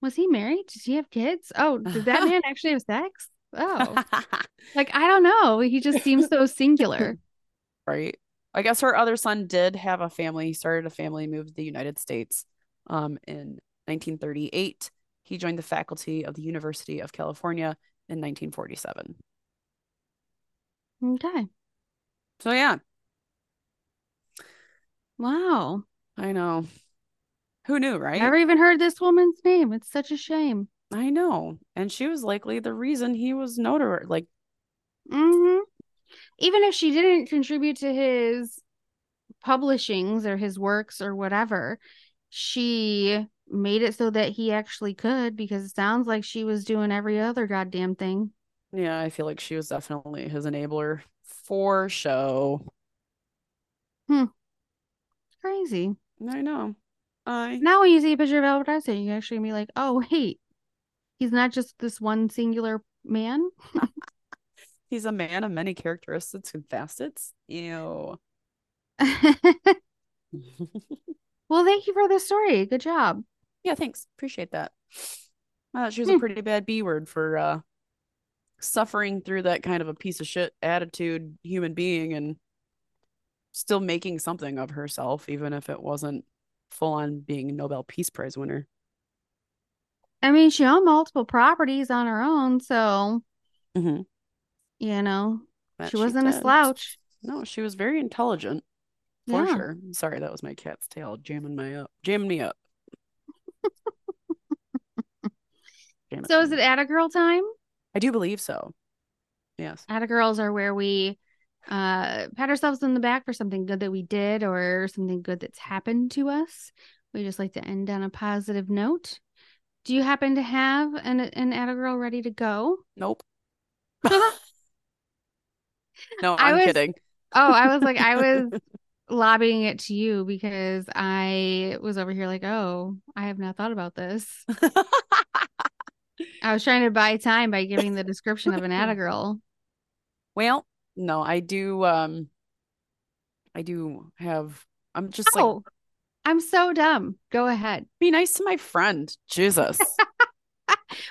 [SPEAKER 2] was he married? Did he have kids? Oh, did that man *laughs* actually have sex? Oh, *laughs* like I don't know. He just seems so singular. *laughs*
[SPEAKER 1] right. I guess her other son did have a family. He started a family, moved to the United States um, in 1938. He joined the faculty of the University of California in 1947.
[SPEAKER 2] Okay.
[SPEAKER 1] So, yeah,
[SPEAKER 2] Wow.
[SPEAKER 1] I know. Who knew, right?
[SPEAKER 2] Never even heard this woman's name. It's such a shame.
[SPEAKER 1] I know. And she was likely the reason he was notorious. Like,
[SPEAKER 2] hmm Even if she didn't contribute to his publishings or his works or whatever, she made it so that he actually could because it sounds like she was doing every other goddamn thing.
[SPEAKER 1] yeah, I feel like she was definitely his enabler for show. Hmm.
[SPEAKER 2] Crazy.
[SPEAKER 1] I know. I
[SPEAKER 2] Now when you see a picture of Albert Einstein, you actually be like, oh wait, he's not just this one singular man. *laughs*
[SPEAKER 1] he's a man of many characteristics and facets. Ew. *laughs*
[SPEAKER 2] well, thank you for the story. Good job.
[SPEAKER 1] Yeah, thanks. Appreciate that. I thought she was
[SPEAKER 2] Hmm.
[SPEAKER 1] a pretty bad B word for uh suffering through that kind of a piece of shit attitude human being and still making something of herself, even if it wasn't full on being a Nobel Peace Prize winner.
[SPEAKER 2] I mean, she owned multiple properties on her own, so
[SPEAKER 1] Mm-hmm.
[SPEAKER 2] you know, she wasn't a slouch.
[SPEAKER 1] No, she was very intelligent for
[SPEAKER 2] Yeah.
[SPEAKER 1] sure. Sorry, that was my cat's tail jamming my up, jamming me up. *laughs*
[SPEAKER 2] So is it at a girl time?
[SPEAKER 1] I do believe so. Yes.
[SPEAKER 2] at a girls are where we uh pat ourselves on the back for something good that we did or something good that's happened to us. We just like to end on a positive note. Do you happen to have an an Atta girl ready to go?
[SPEAKER 1] Nope. *laughs* no,
[SPEAKER 2] I
[SPEAKER 1] I'm
[SPEAKER 2] was-
[SPEAKER 1] kidding.
[SPEAKER 2] Oh, I was like, I was *laughs* lobbying it to you because I was over here like, oh, I have not thought about this. *laughs* I was trying to buy time by giving the description of an Atta girl.
[SPEAKER 1] well, no, I do um I do have I'm just like
[SPEAKER 2] Oh, I'm so dumb. Go ahead.
[SPEAKER 1] be nice to my friend. Jesus. *laughs*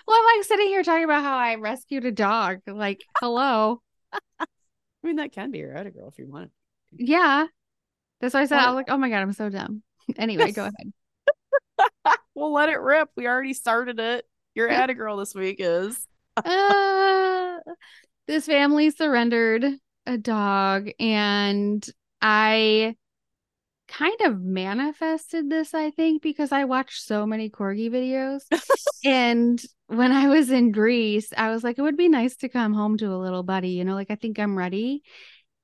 [SPEAKER 2] Well, I'm like sitting here talking about how I rescued a dog. Like, hello. *laughs*
[SPEAKER 1] I mean that can be your girl if you want.
[SPEAKER 2] Yeah. That's why I said, I was like, oh my God, I'm so dumb. *laughs* Anyway, go ahead.
[SPEAKER 1] We'll let it rip. We already started it. Your girl this week is
[SPEAKER 2] uh, this family surrendered a dog, and I kind of manifested this, I think, because I watched so many corgi videos. *laughs* and when I was in Greece, I was like, it would be nice to come home to a little buddy, you know, like I think I'm ready.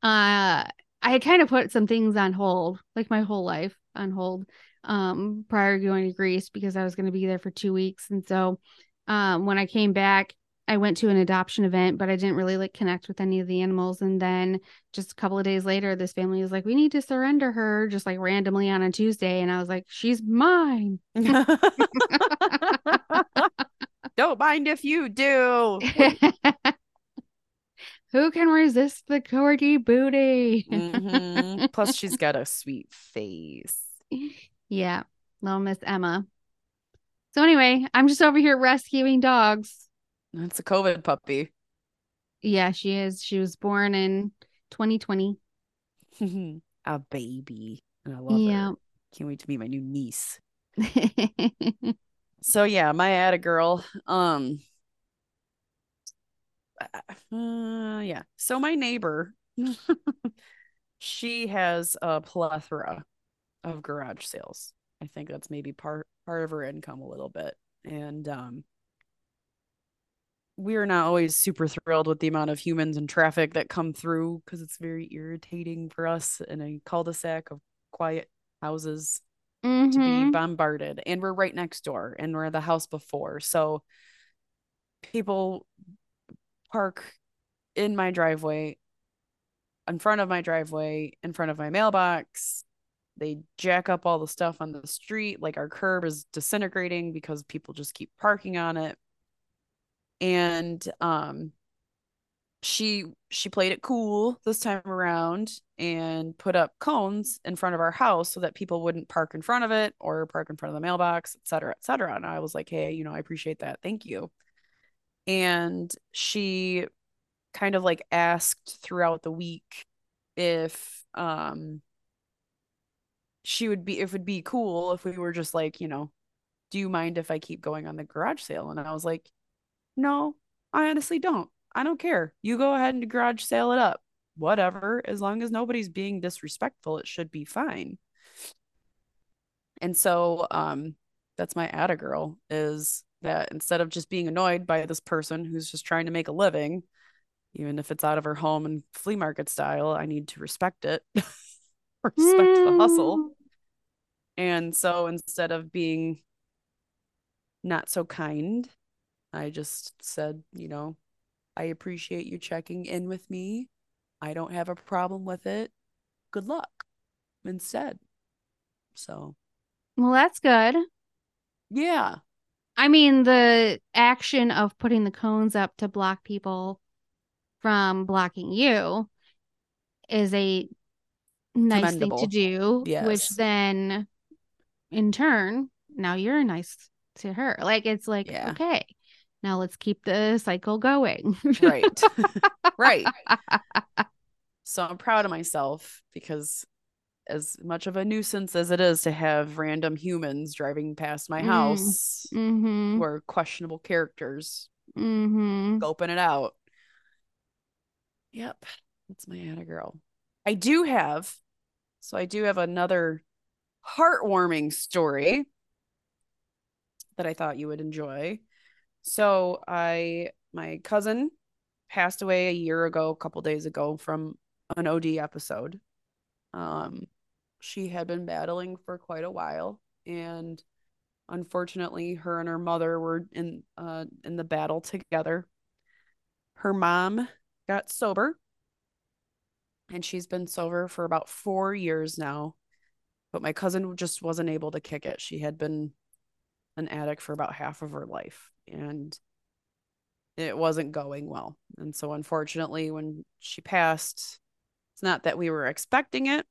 [SPEAKER 2] Uh, I had kind of put some things on hold, like my whole life on hold, um, prior to going to Greece because I was going to be there for two weeks. And so, um, when I came back, I went to an adoption event, but I didn't really like connect with any of the animals. And then just a couple of days later, this family was like, we need to surrender her just like randomly on a Tuesday. And I was like, she's mine. *laughs* *laughs*
[SPEAKER 1] Don't mind if you do. *laughs*
[SPEAKER 2] Who can resist the corgi booty?
[SPEAKER 1] Mhm. Plus, she's got a sweet face.
[SPEAKER 2] Yeah, little Miss Emma. So anyway, I'm just over here rescuing dogs.
[SPEAKER 1] That's a COVID puppy.
[SPEAKER 2] Yeah, she is. She was born in 2020. *laughs*
[SPEAKER 1] a baby. And I love
[SPEAKER 2] Yeah.
[SPEAKER 1] her. Can't wait to meet my new niece. *laughs* So yeah, my Atta girl. Um uh, yeah. So my neighbor, *laughs* she has a plethora of garage sales. I think that's maybe part part of her income a little bit. And um we're not always super thrilled with the amount of humans and traffic that come through because it's very irritating for us in a cul-de-sac of quiet houses to be
[SPEAKER 2] Mhm.
[SPEAKER 1] bombarded and we're right next door and we're the house before so people park in my driveway in front of my driveway in front of my mailbox they jack up all the stuff on the street like our curb is disintegrating because people just keep parking on it and um she she played it cool this time around and put up cones in front of our house so that people wouldn't park in front of it or park in front of the mailbox, et cetera, et cetera. And I was like, hey, you know, I appreciate that. Thank you. And she kind of like asked throughout the week if um she would be if it would be cool if we were just like, you know, do you mind if I keep going on the garage sale? And I was like, no, I honestly don't. I don't care. You go ahead and garage sale it up. Whatever. As long as nobody's being disrespectful, it should be fine. And so um that's my Atta girl is that instead of just being annoyed by this person who's just trying to make a living, even if it's out of her home and flea market style, I need to respect it. *laughs* respect the hustle.
[SPEAKER 2] Mm.
[SPEAKER 1] And so instead of being not so kind, I just said, you know, I appreciate you checking in with me. I don't have a problem with it. Good luck instead. So,
[SPEAKER 2] Well, that's good.
[SPEAKER 1] yeah.
[SPEAKER 2] I mean, the action of putting the cones up to block people from blocking you is a nice thing to do, which then in turn, now you're nice to her. Like it's like,
[SPEAKER 1] Yeah.
[SPEAKER 2] okay, now let's keep the cycle going.
[SPEAKER 1] Right. *laughs* right. So I'm proud of myself because as much of a nuisance as it is to have random humans driving past my
[SPEAKER 2] Mm.
[SPEAKER 1] house
[SPEAKER 2] mm-hmm.
[SPEAKER 1] who are questionable characters
[SPEAKER 2] Mm-hmm.
[SPEAKER 1] scoping it out. Yep, that's my Anna girl. I do have, so I do have another heartwarming story that I thought you would enjoy. So I, my cousin passed away a year ago, a couple days ago from an OD episode. Um, she had been battling for quite a while, and unfortunately, her and her mother were in uh in the battle together. Her mom got sober, and she's been sober for about four years now. But my cousin just wasn't able to kick it. She had been an addict for about half of her life, and it wasn't going well. And so, unfortunately, when she passed, it's not that we were expecting it.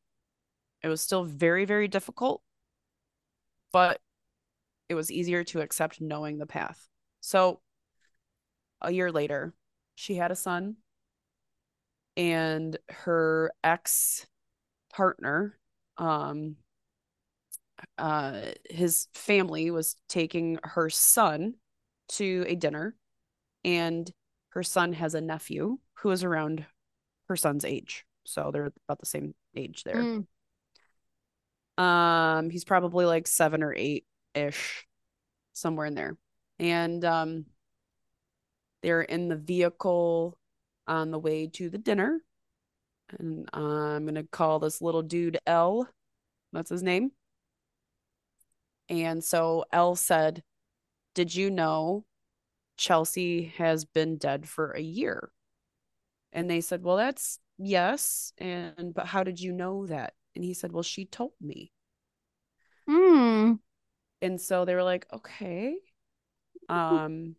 [SPEAKER 1] It was still very, very difficult, but it was easier to accept knowing the path. So, a year later, she had a son, and her ex partner, um, uh, his family was taking her son to a dinner and her son has a nephew who is around her son's age. So they're about the same age there.
[SPEAKER 2] Mm.
[SPEAKER 1] Um, he's probably like seven or eight ish, somewhere in there. And um, they're in the vehicle on the way to the dinner. And I'm gonna call this little dude L. That's his name. And so L said, Did you know Chelsea has been dead for a year. And they said, Well, that's yes. And but how did you know that? And he said, Well, she told me.
[SPEAKER 2] Hmm.
[SPEAKER 1] And so they were like, Okay. Um,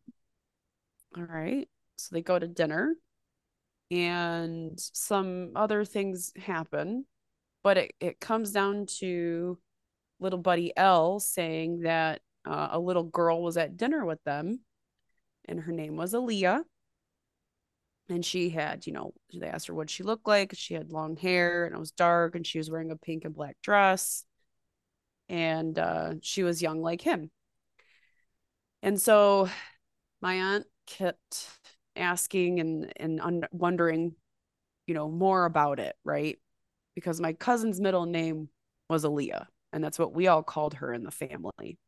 [SPEAKER 1] all right. So they go to dinner and some other things happen, but it, it comes down to little buddy L saying that uh, a little girl was at dinner with them and her name was Aaliyah. And she had, you know, they asked her what she looked like. She had long hair and it was dark, and she was wearing a pink and black dress. And uh, she was young like him. And so my aunt kept asking and and un- wondering, you know, more about it, right? Because my cousin's middle name was Aaliyah, and that's what we all called her in the family.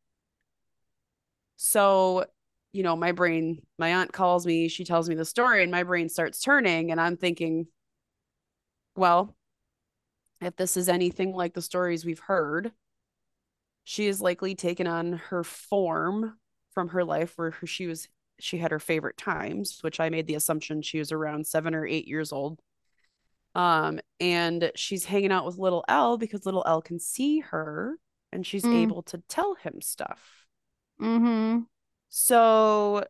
[SPEAKER 1] So you know, my brain, my aunt calls me, she tells me the story, and my brain starts turning. And I'm thinking, well, if this is anything like the stories we've heard, she is likely taken on her form from her life where she was she had her favorite times, which I made the assumption she was around seven or eight years old. Um, and she's hanging out with little L because little L can see her and she's mm. able to tell him stuff.
[SPEAKER 2] Mm-hmm.
[SPEAKER 1] So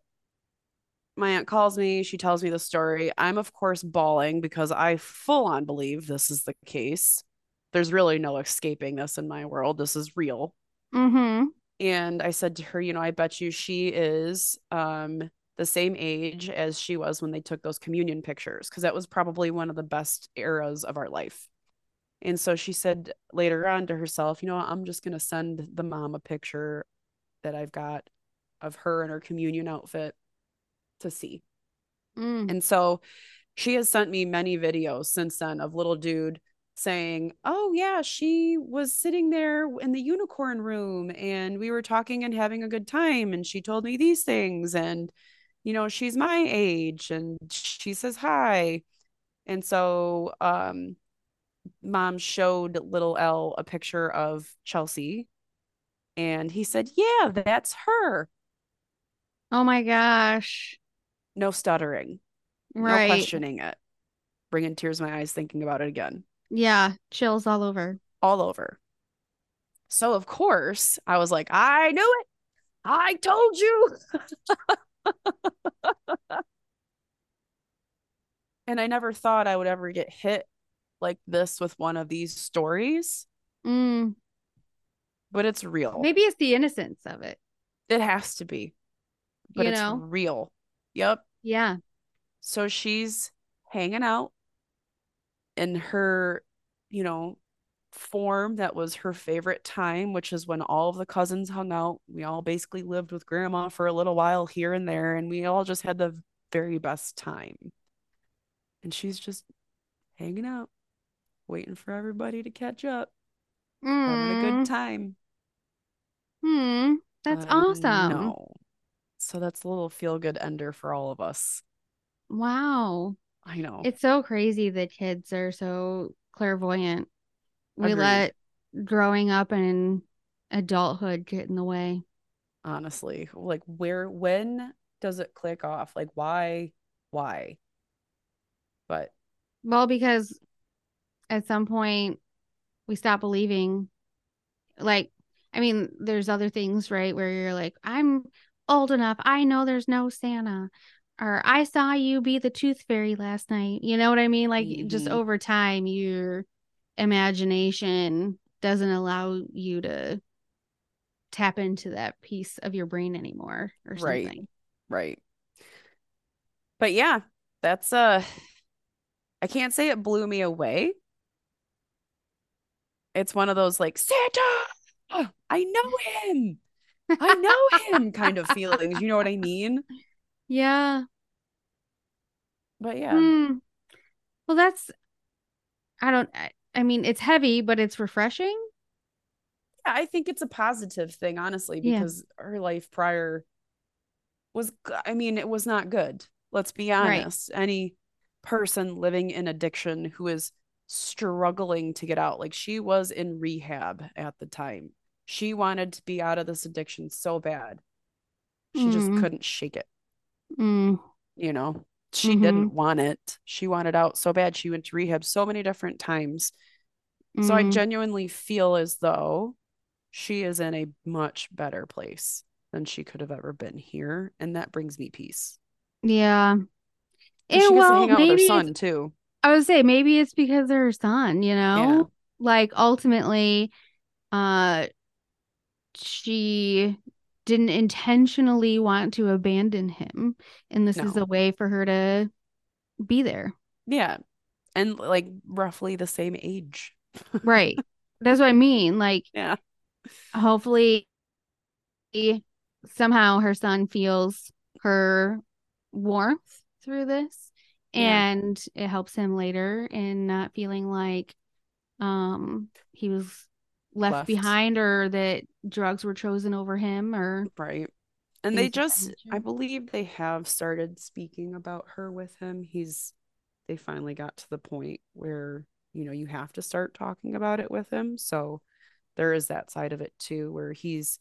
[SPEAKER 1] my aunt calls me, she tells me the story. I'm, of course, bawling because I full on believe this is the case. There's really no escaping this in my world. This is real.
[SPEAKER 2] Mm-hmm.
[SPEAKER 1] And I said to her, you know, I bet you she is um, the same age as she was when they took those communion pictures, because that was probably one of the best eras of our life. And so she said later on to herself, you know, I'm just going to send the mom a picture that I've got of her in her communion outfit to see.
[SPEAKER 2] Mm.
[SPEAKER 1] And so she has sent me many videos since then of little dude saying, Oh, yeah, she was sitting there in the unicorn room and we were talking and having a good time. And she told me these things. And, you know, she's my age and she says hi. And so, um, mom showed little L a picture of Chelsea and he said, Yeah, that's her.
[SPEAKER 2] Oh my gosh.
[SPEAKER 1] No stuttering.
[SPEAKER 2] Right.
[SPEAKER 1] No questioning it. Bringing tears to my eyes thinking about it again.
[SPEAKER 2] Yeah. Chills all over.
[SPEAKER 1] All over. So, of course, I was like, I knew it. I told you. *laughs* *laughs* and I never thought I would ever get hit like this with one of these stories.
[SPEAKER 2] Mm.
[SPEAKER 1] But it's real.
[SPEAKER 2] Maybe it's the innocence of it.
[SPEAKER 1] It has to be but
[SPEAKER 2] you
[SPEAKER 1] it's
[SPEAKER 2] know?
[SPEAKER 1] real. Yep.
[SPEAKER 2] Yeah.
[SPEAKER 1] So she's hanging out in her, you know, form that was her favorite time, which is when all of the cousins hung out. We all basically lived with grandma for a little while here and there, and we all just had the very best time. And she's just hanging out, waiting for everybody to catch up,
[SPEAKER 2] mm.
[SPEAKER 1] having a good time.
[SPEAKER 2] Hmm. That's awesome.
[SPEAKER 1] No. So that's a little feel good ender for all of us.
[SPEAKER 2] Wow.
[SPEAKER 1] I know.
[SPEAKER 2] It's so crazy that kids are so clairvoyant. We
[SPEAKER 1] Agreed.
[SPEAKER 2] let growing up and adulthood get in the way.
[SPEAKER 1] honestly. Like where when does it click off? Like why why? But
[SPEAKER 2] Well, because at some point we stop believing. Like, I mean, there's other things, right? Where you're like, I'm old enough. I know there's no Santa. Or I saw you be the tooth fairy last night. You know what I mean? Like, just
[SPEAKER 1] Mhm.
[SPEAKER 2] over time, your imagination doesn't allow you to tap into that piece of your brain anymore or something.
[SPEAKER 1] right. Right. But yeah, that's uh I can't say it blew me away. It's one of those like Santa, I know him. I know him *laughs* kind of feelings. You know what I mean?
[SPEAKER 2] Yeah.
[SPEAKER 1] But yeah.
[SPEAKER 2] Hmm. Well, that's, I don't, I, I mean, it's heavy, but it's refreshing.
[SPEAKER 1] Yeah, I think it's a positive thing, honestly,
[SPEAKER 2] Yeah.
[SPEAKER 1] because her life prior was, I mean, it was not good. Let's be
[SPEAKER 2] Right.
[SPEAKER 1] honest. Any person living in addiction who is struggling to get out, like she was in rehab at the time. She wanted to be out of this addiction so bad. She just
[SPEAKER 2] Mm.
[SPEAKER 1] couldn't shake it,
[SPEAKER 2] Mm.
[SPEAKER 1] you know? She
[SPEAKER 2] Mhm.
[SPEAKER 1] didn't want it. She wanted out so bad. She went to rehab so many different times. So I
[SPEAKER 2] Mm.
[SPEAKER 1] genuinely feel as though she is in a much better place than she could have ever been here. And that brings me peace.
[SPEAKER 2] Yeah.
[SPEAKER 1] And
[SPEAKER 2] Eh,
[SPEAKER 1] she gets to
[SPEAKER 2] well,
[SPEAKER 1] hang out with her son too.
[SPEAKER 2] I would say maybe it's because of her son, you know? Like ultimately, uh, she didn't intentionally want to abandon him, and this is a way for her to be there.
[SPEAKER 1] Yeah. And like roughly the same age.
[SPEAKER 2] Right. That's what I mean. Like, *laughs*
[SPEAKER 1] Yeah.
[SPEAKER 2] hopefully, somehow her son feels her warmth through this,
[SPEAKER 1] Yeah.
[SPEAKER 2] and it helps him later in not feeling like um he was left,
[SPEAKER 1] Left.
[SPEAKER 2] behind or that drugs were chosen over him or
[SPEAKER 1] Right. And they
[SPEAKER 2] things of that
[SPEAKER 1] just, I believe they have started speaking about her with him. He's, they finally got to the point where, you know, you have to start talking about it with him. So there is that side of it too, where he's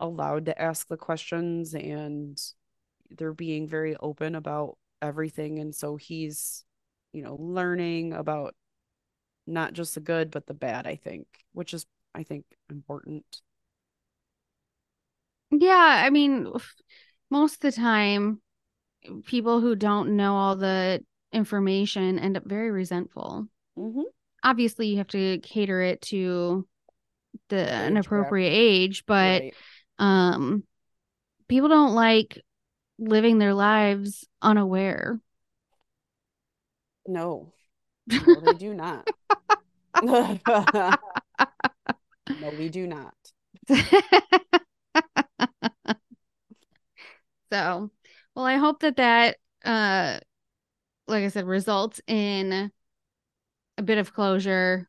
[SPEAKER 1] allowed to ask the questions and they're being very open about everything. And so he's, you know, learning about not just the good, but the bad, I think, which is, I think, important.
[SPEAKER 2] yeah i mean most of the time people who don't know all the information end up very resentful
[SPEAKER 1] Mm-hmm.
[SPEAKER 2] obviously you have to cater it to the an
[SPEAKER 1] Age
[SPEAKER 2] appropriate age but
[SPEAKER 1] Right.
[SPEAKER 2] um people don't like living their lives unaware
[SPEAKER 1] No. No, they do not. no, we do not. *laughs* *laughs*
[SPEAKER 2] so well i hope that that uh like i said results in a bit of closure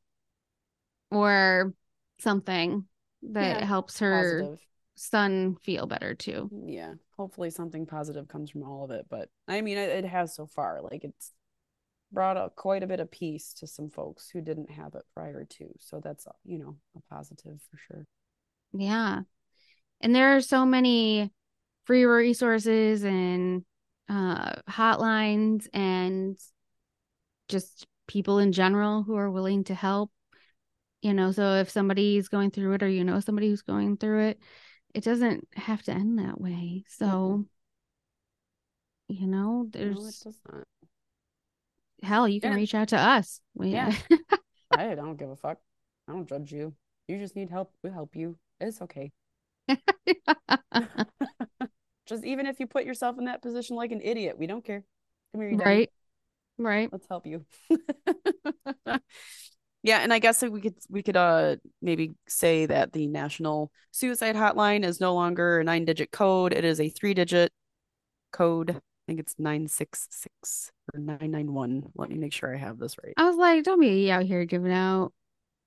[SPEAKER 2] or something that
[SPEAKER 1] Yeah,
[SPEAKER 2] helps her
[SPEAKER 1] Positive.
[SPEAKER 2] son feel better too
[SPEAKER 1] Yeah. Hopefully something positive comes from all of it. But I mean, it, it has so far. Like it's brought a, quite a bit of peace to some folks who didn't have it prior to. So that's, you know, a positive for sure.
[SPEAKER 2] yeah and there are so many free resources and uh hotlines and just people in general who are willing to help you know so if somebody's going through it or you know somebody who's going through it it doesn't have to end that way so you know
[SPEAKER 1] No,
[SPEAKER 2] there's
[SPEAKER 1] not.
[SPEAKER 2] Hell you can
[SPEAKER 1] Yeah.
[SPEAKER 2] reach out to us we,
[SPEAKER 1] Yeah. *laughs* I don't give a fuck. I don't judge you. You just need help. We'll help you. It's okay. *laughs* *laughs* Just even if you put yourself in that position like an idiot, we don't care. Come here,
[SPEAKER 2] right right
[SPEAKER 1] Let's help you. Yeah, and I guess we could we could uh maybe say that the National Suicide Hotline is no longer a nine digit code. It is a three digit code. I think it's 966 or 991. Let me make sure I have this right.
[SPEAKER 2] i was like don't be out here giving out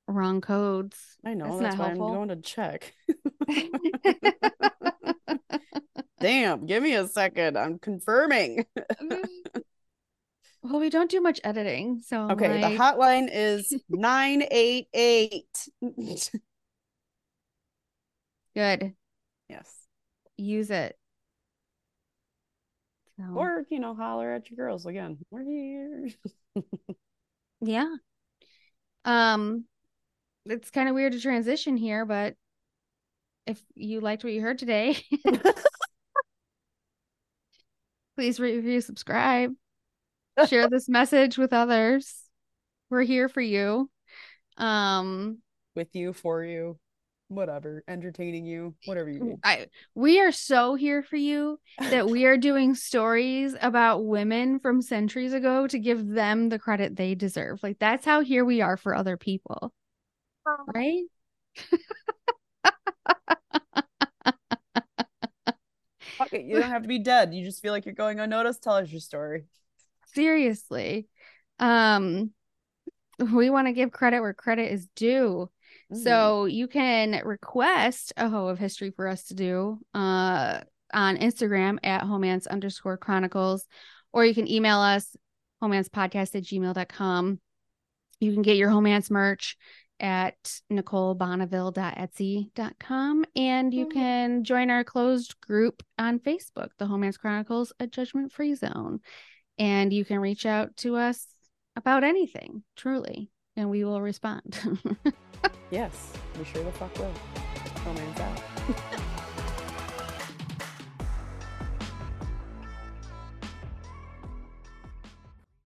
[SPEAKER 2] wrong codes
[SPEAKER 1] I know
[SPEAKER 2] that's
[SPEAKER 1] that's why I'm going to check. *laughs* Damn, give me a second. I'm confirming. Mm.
[SPEAKER 2] well, we don't do much editing, so
[SPEAKER 1] Okay,
[SPEAKER 2] like,
[SPEAKER 1] the hotline is *laughs* 988.
[SPEAKER 2] good.
[SPEAKER 1] yes.
[SPEAKER 2] Use it. So,
[SPEAKER 1] Or, you know, holler at your girls again. We're here. *laughs*
[SPEAKER 2] yeah. Um, it's kind of weird to transition here, but if you liked what you heard today, *laughs* please rate, review, subscribe, share this *laughs* message with others. We're here for you. Um,
[SPEAKER 1] With you, for you, whatever, entertaining you, whatever you need.
[SPEAKER 2] I we are so here for you *laughs* that we are doing stories about women from centuries ago to give them the credit they deserve. Like that's how here we are for other people. Right?
[SPEAKER 1] Fuck it, you don't have to be dead. You just feel like you're going unnoticed. Tell us your story.
[SPEAKER 2] Seriously. Um we want to give credit where credit is due.
[SPEAKER 1] Mm.
[SPEAKER 2] So you can request a hoe of history for us to do uh, on Instagram at homance underscore chronicles, or you can email us homancepodcast at gmail.com. You can get your homance merch at nicolebonneville.etsy.com and you
[SPEAKER 1] Mhm.
[SPEAKER 2] can join our closed group on Facebook, the Homance Chronicles, a judgment free zone. And you can reach out to us about anything, truly, and we will respond. *laughs*
[SPEAKER 1] yes, we sure the fuck will. Homance out.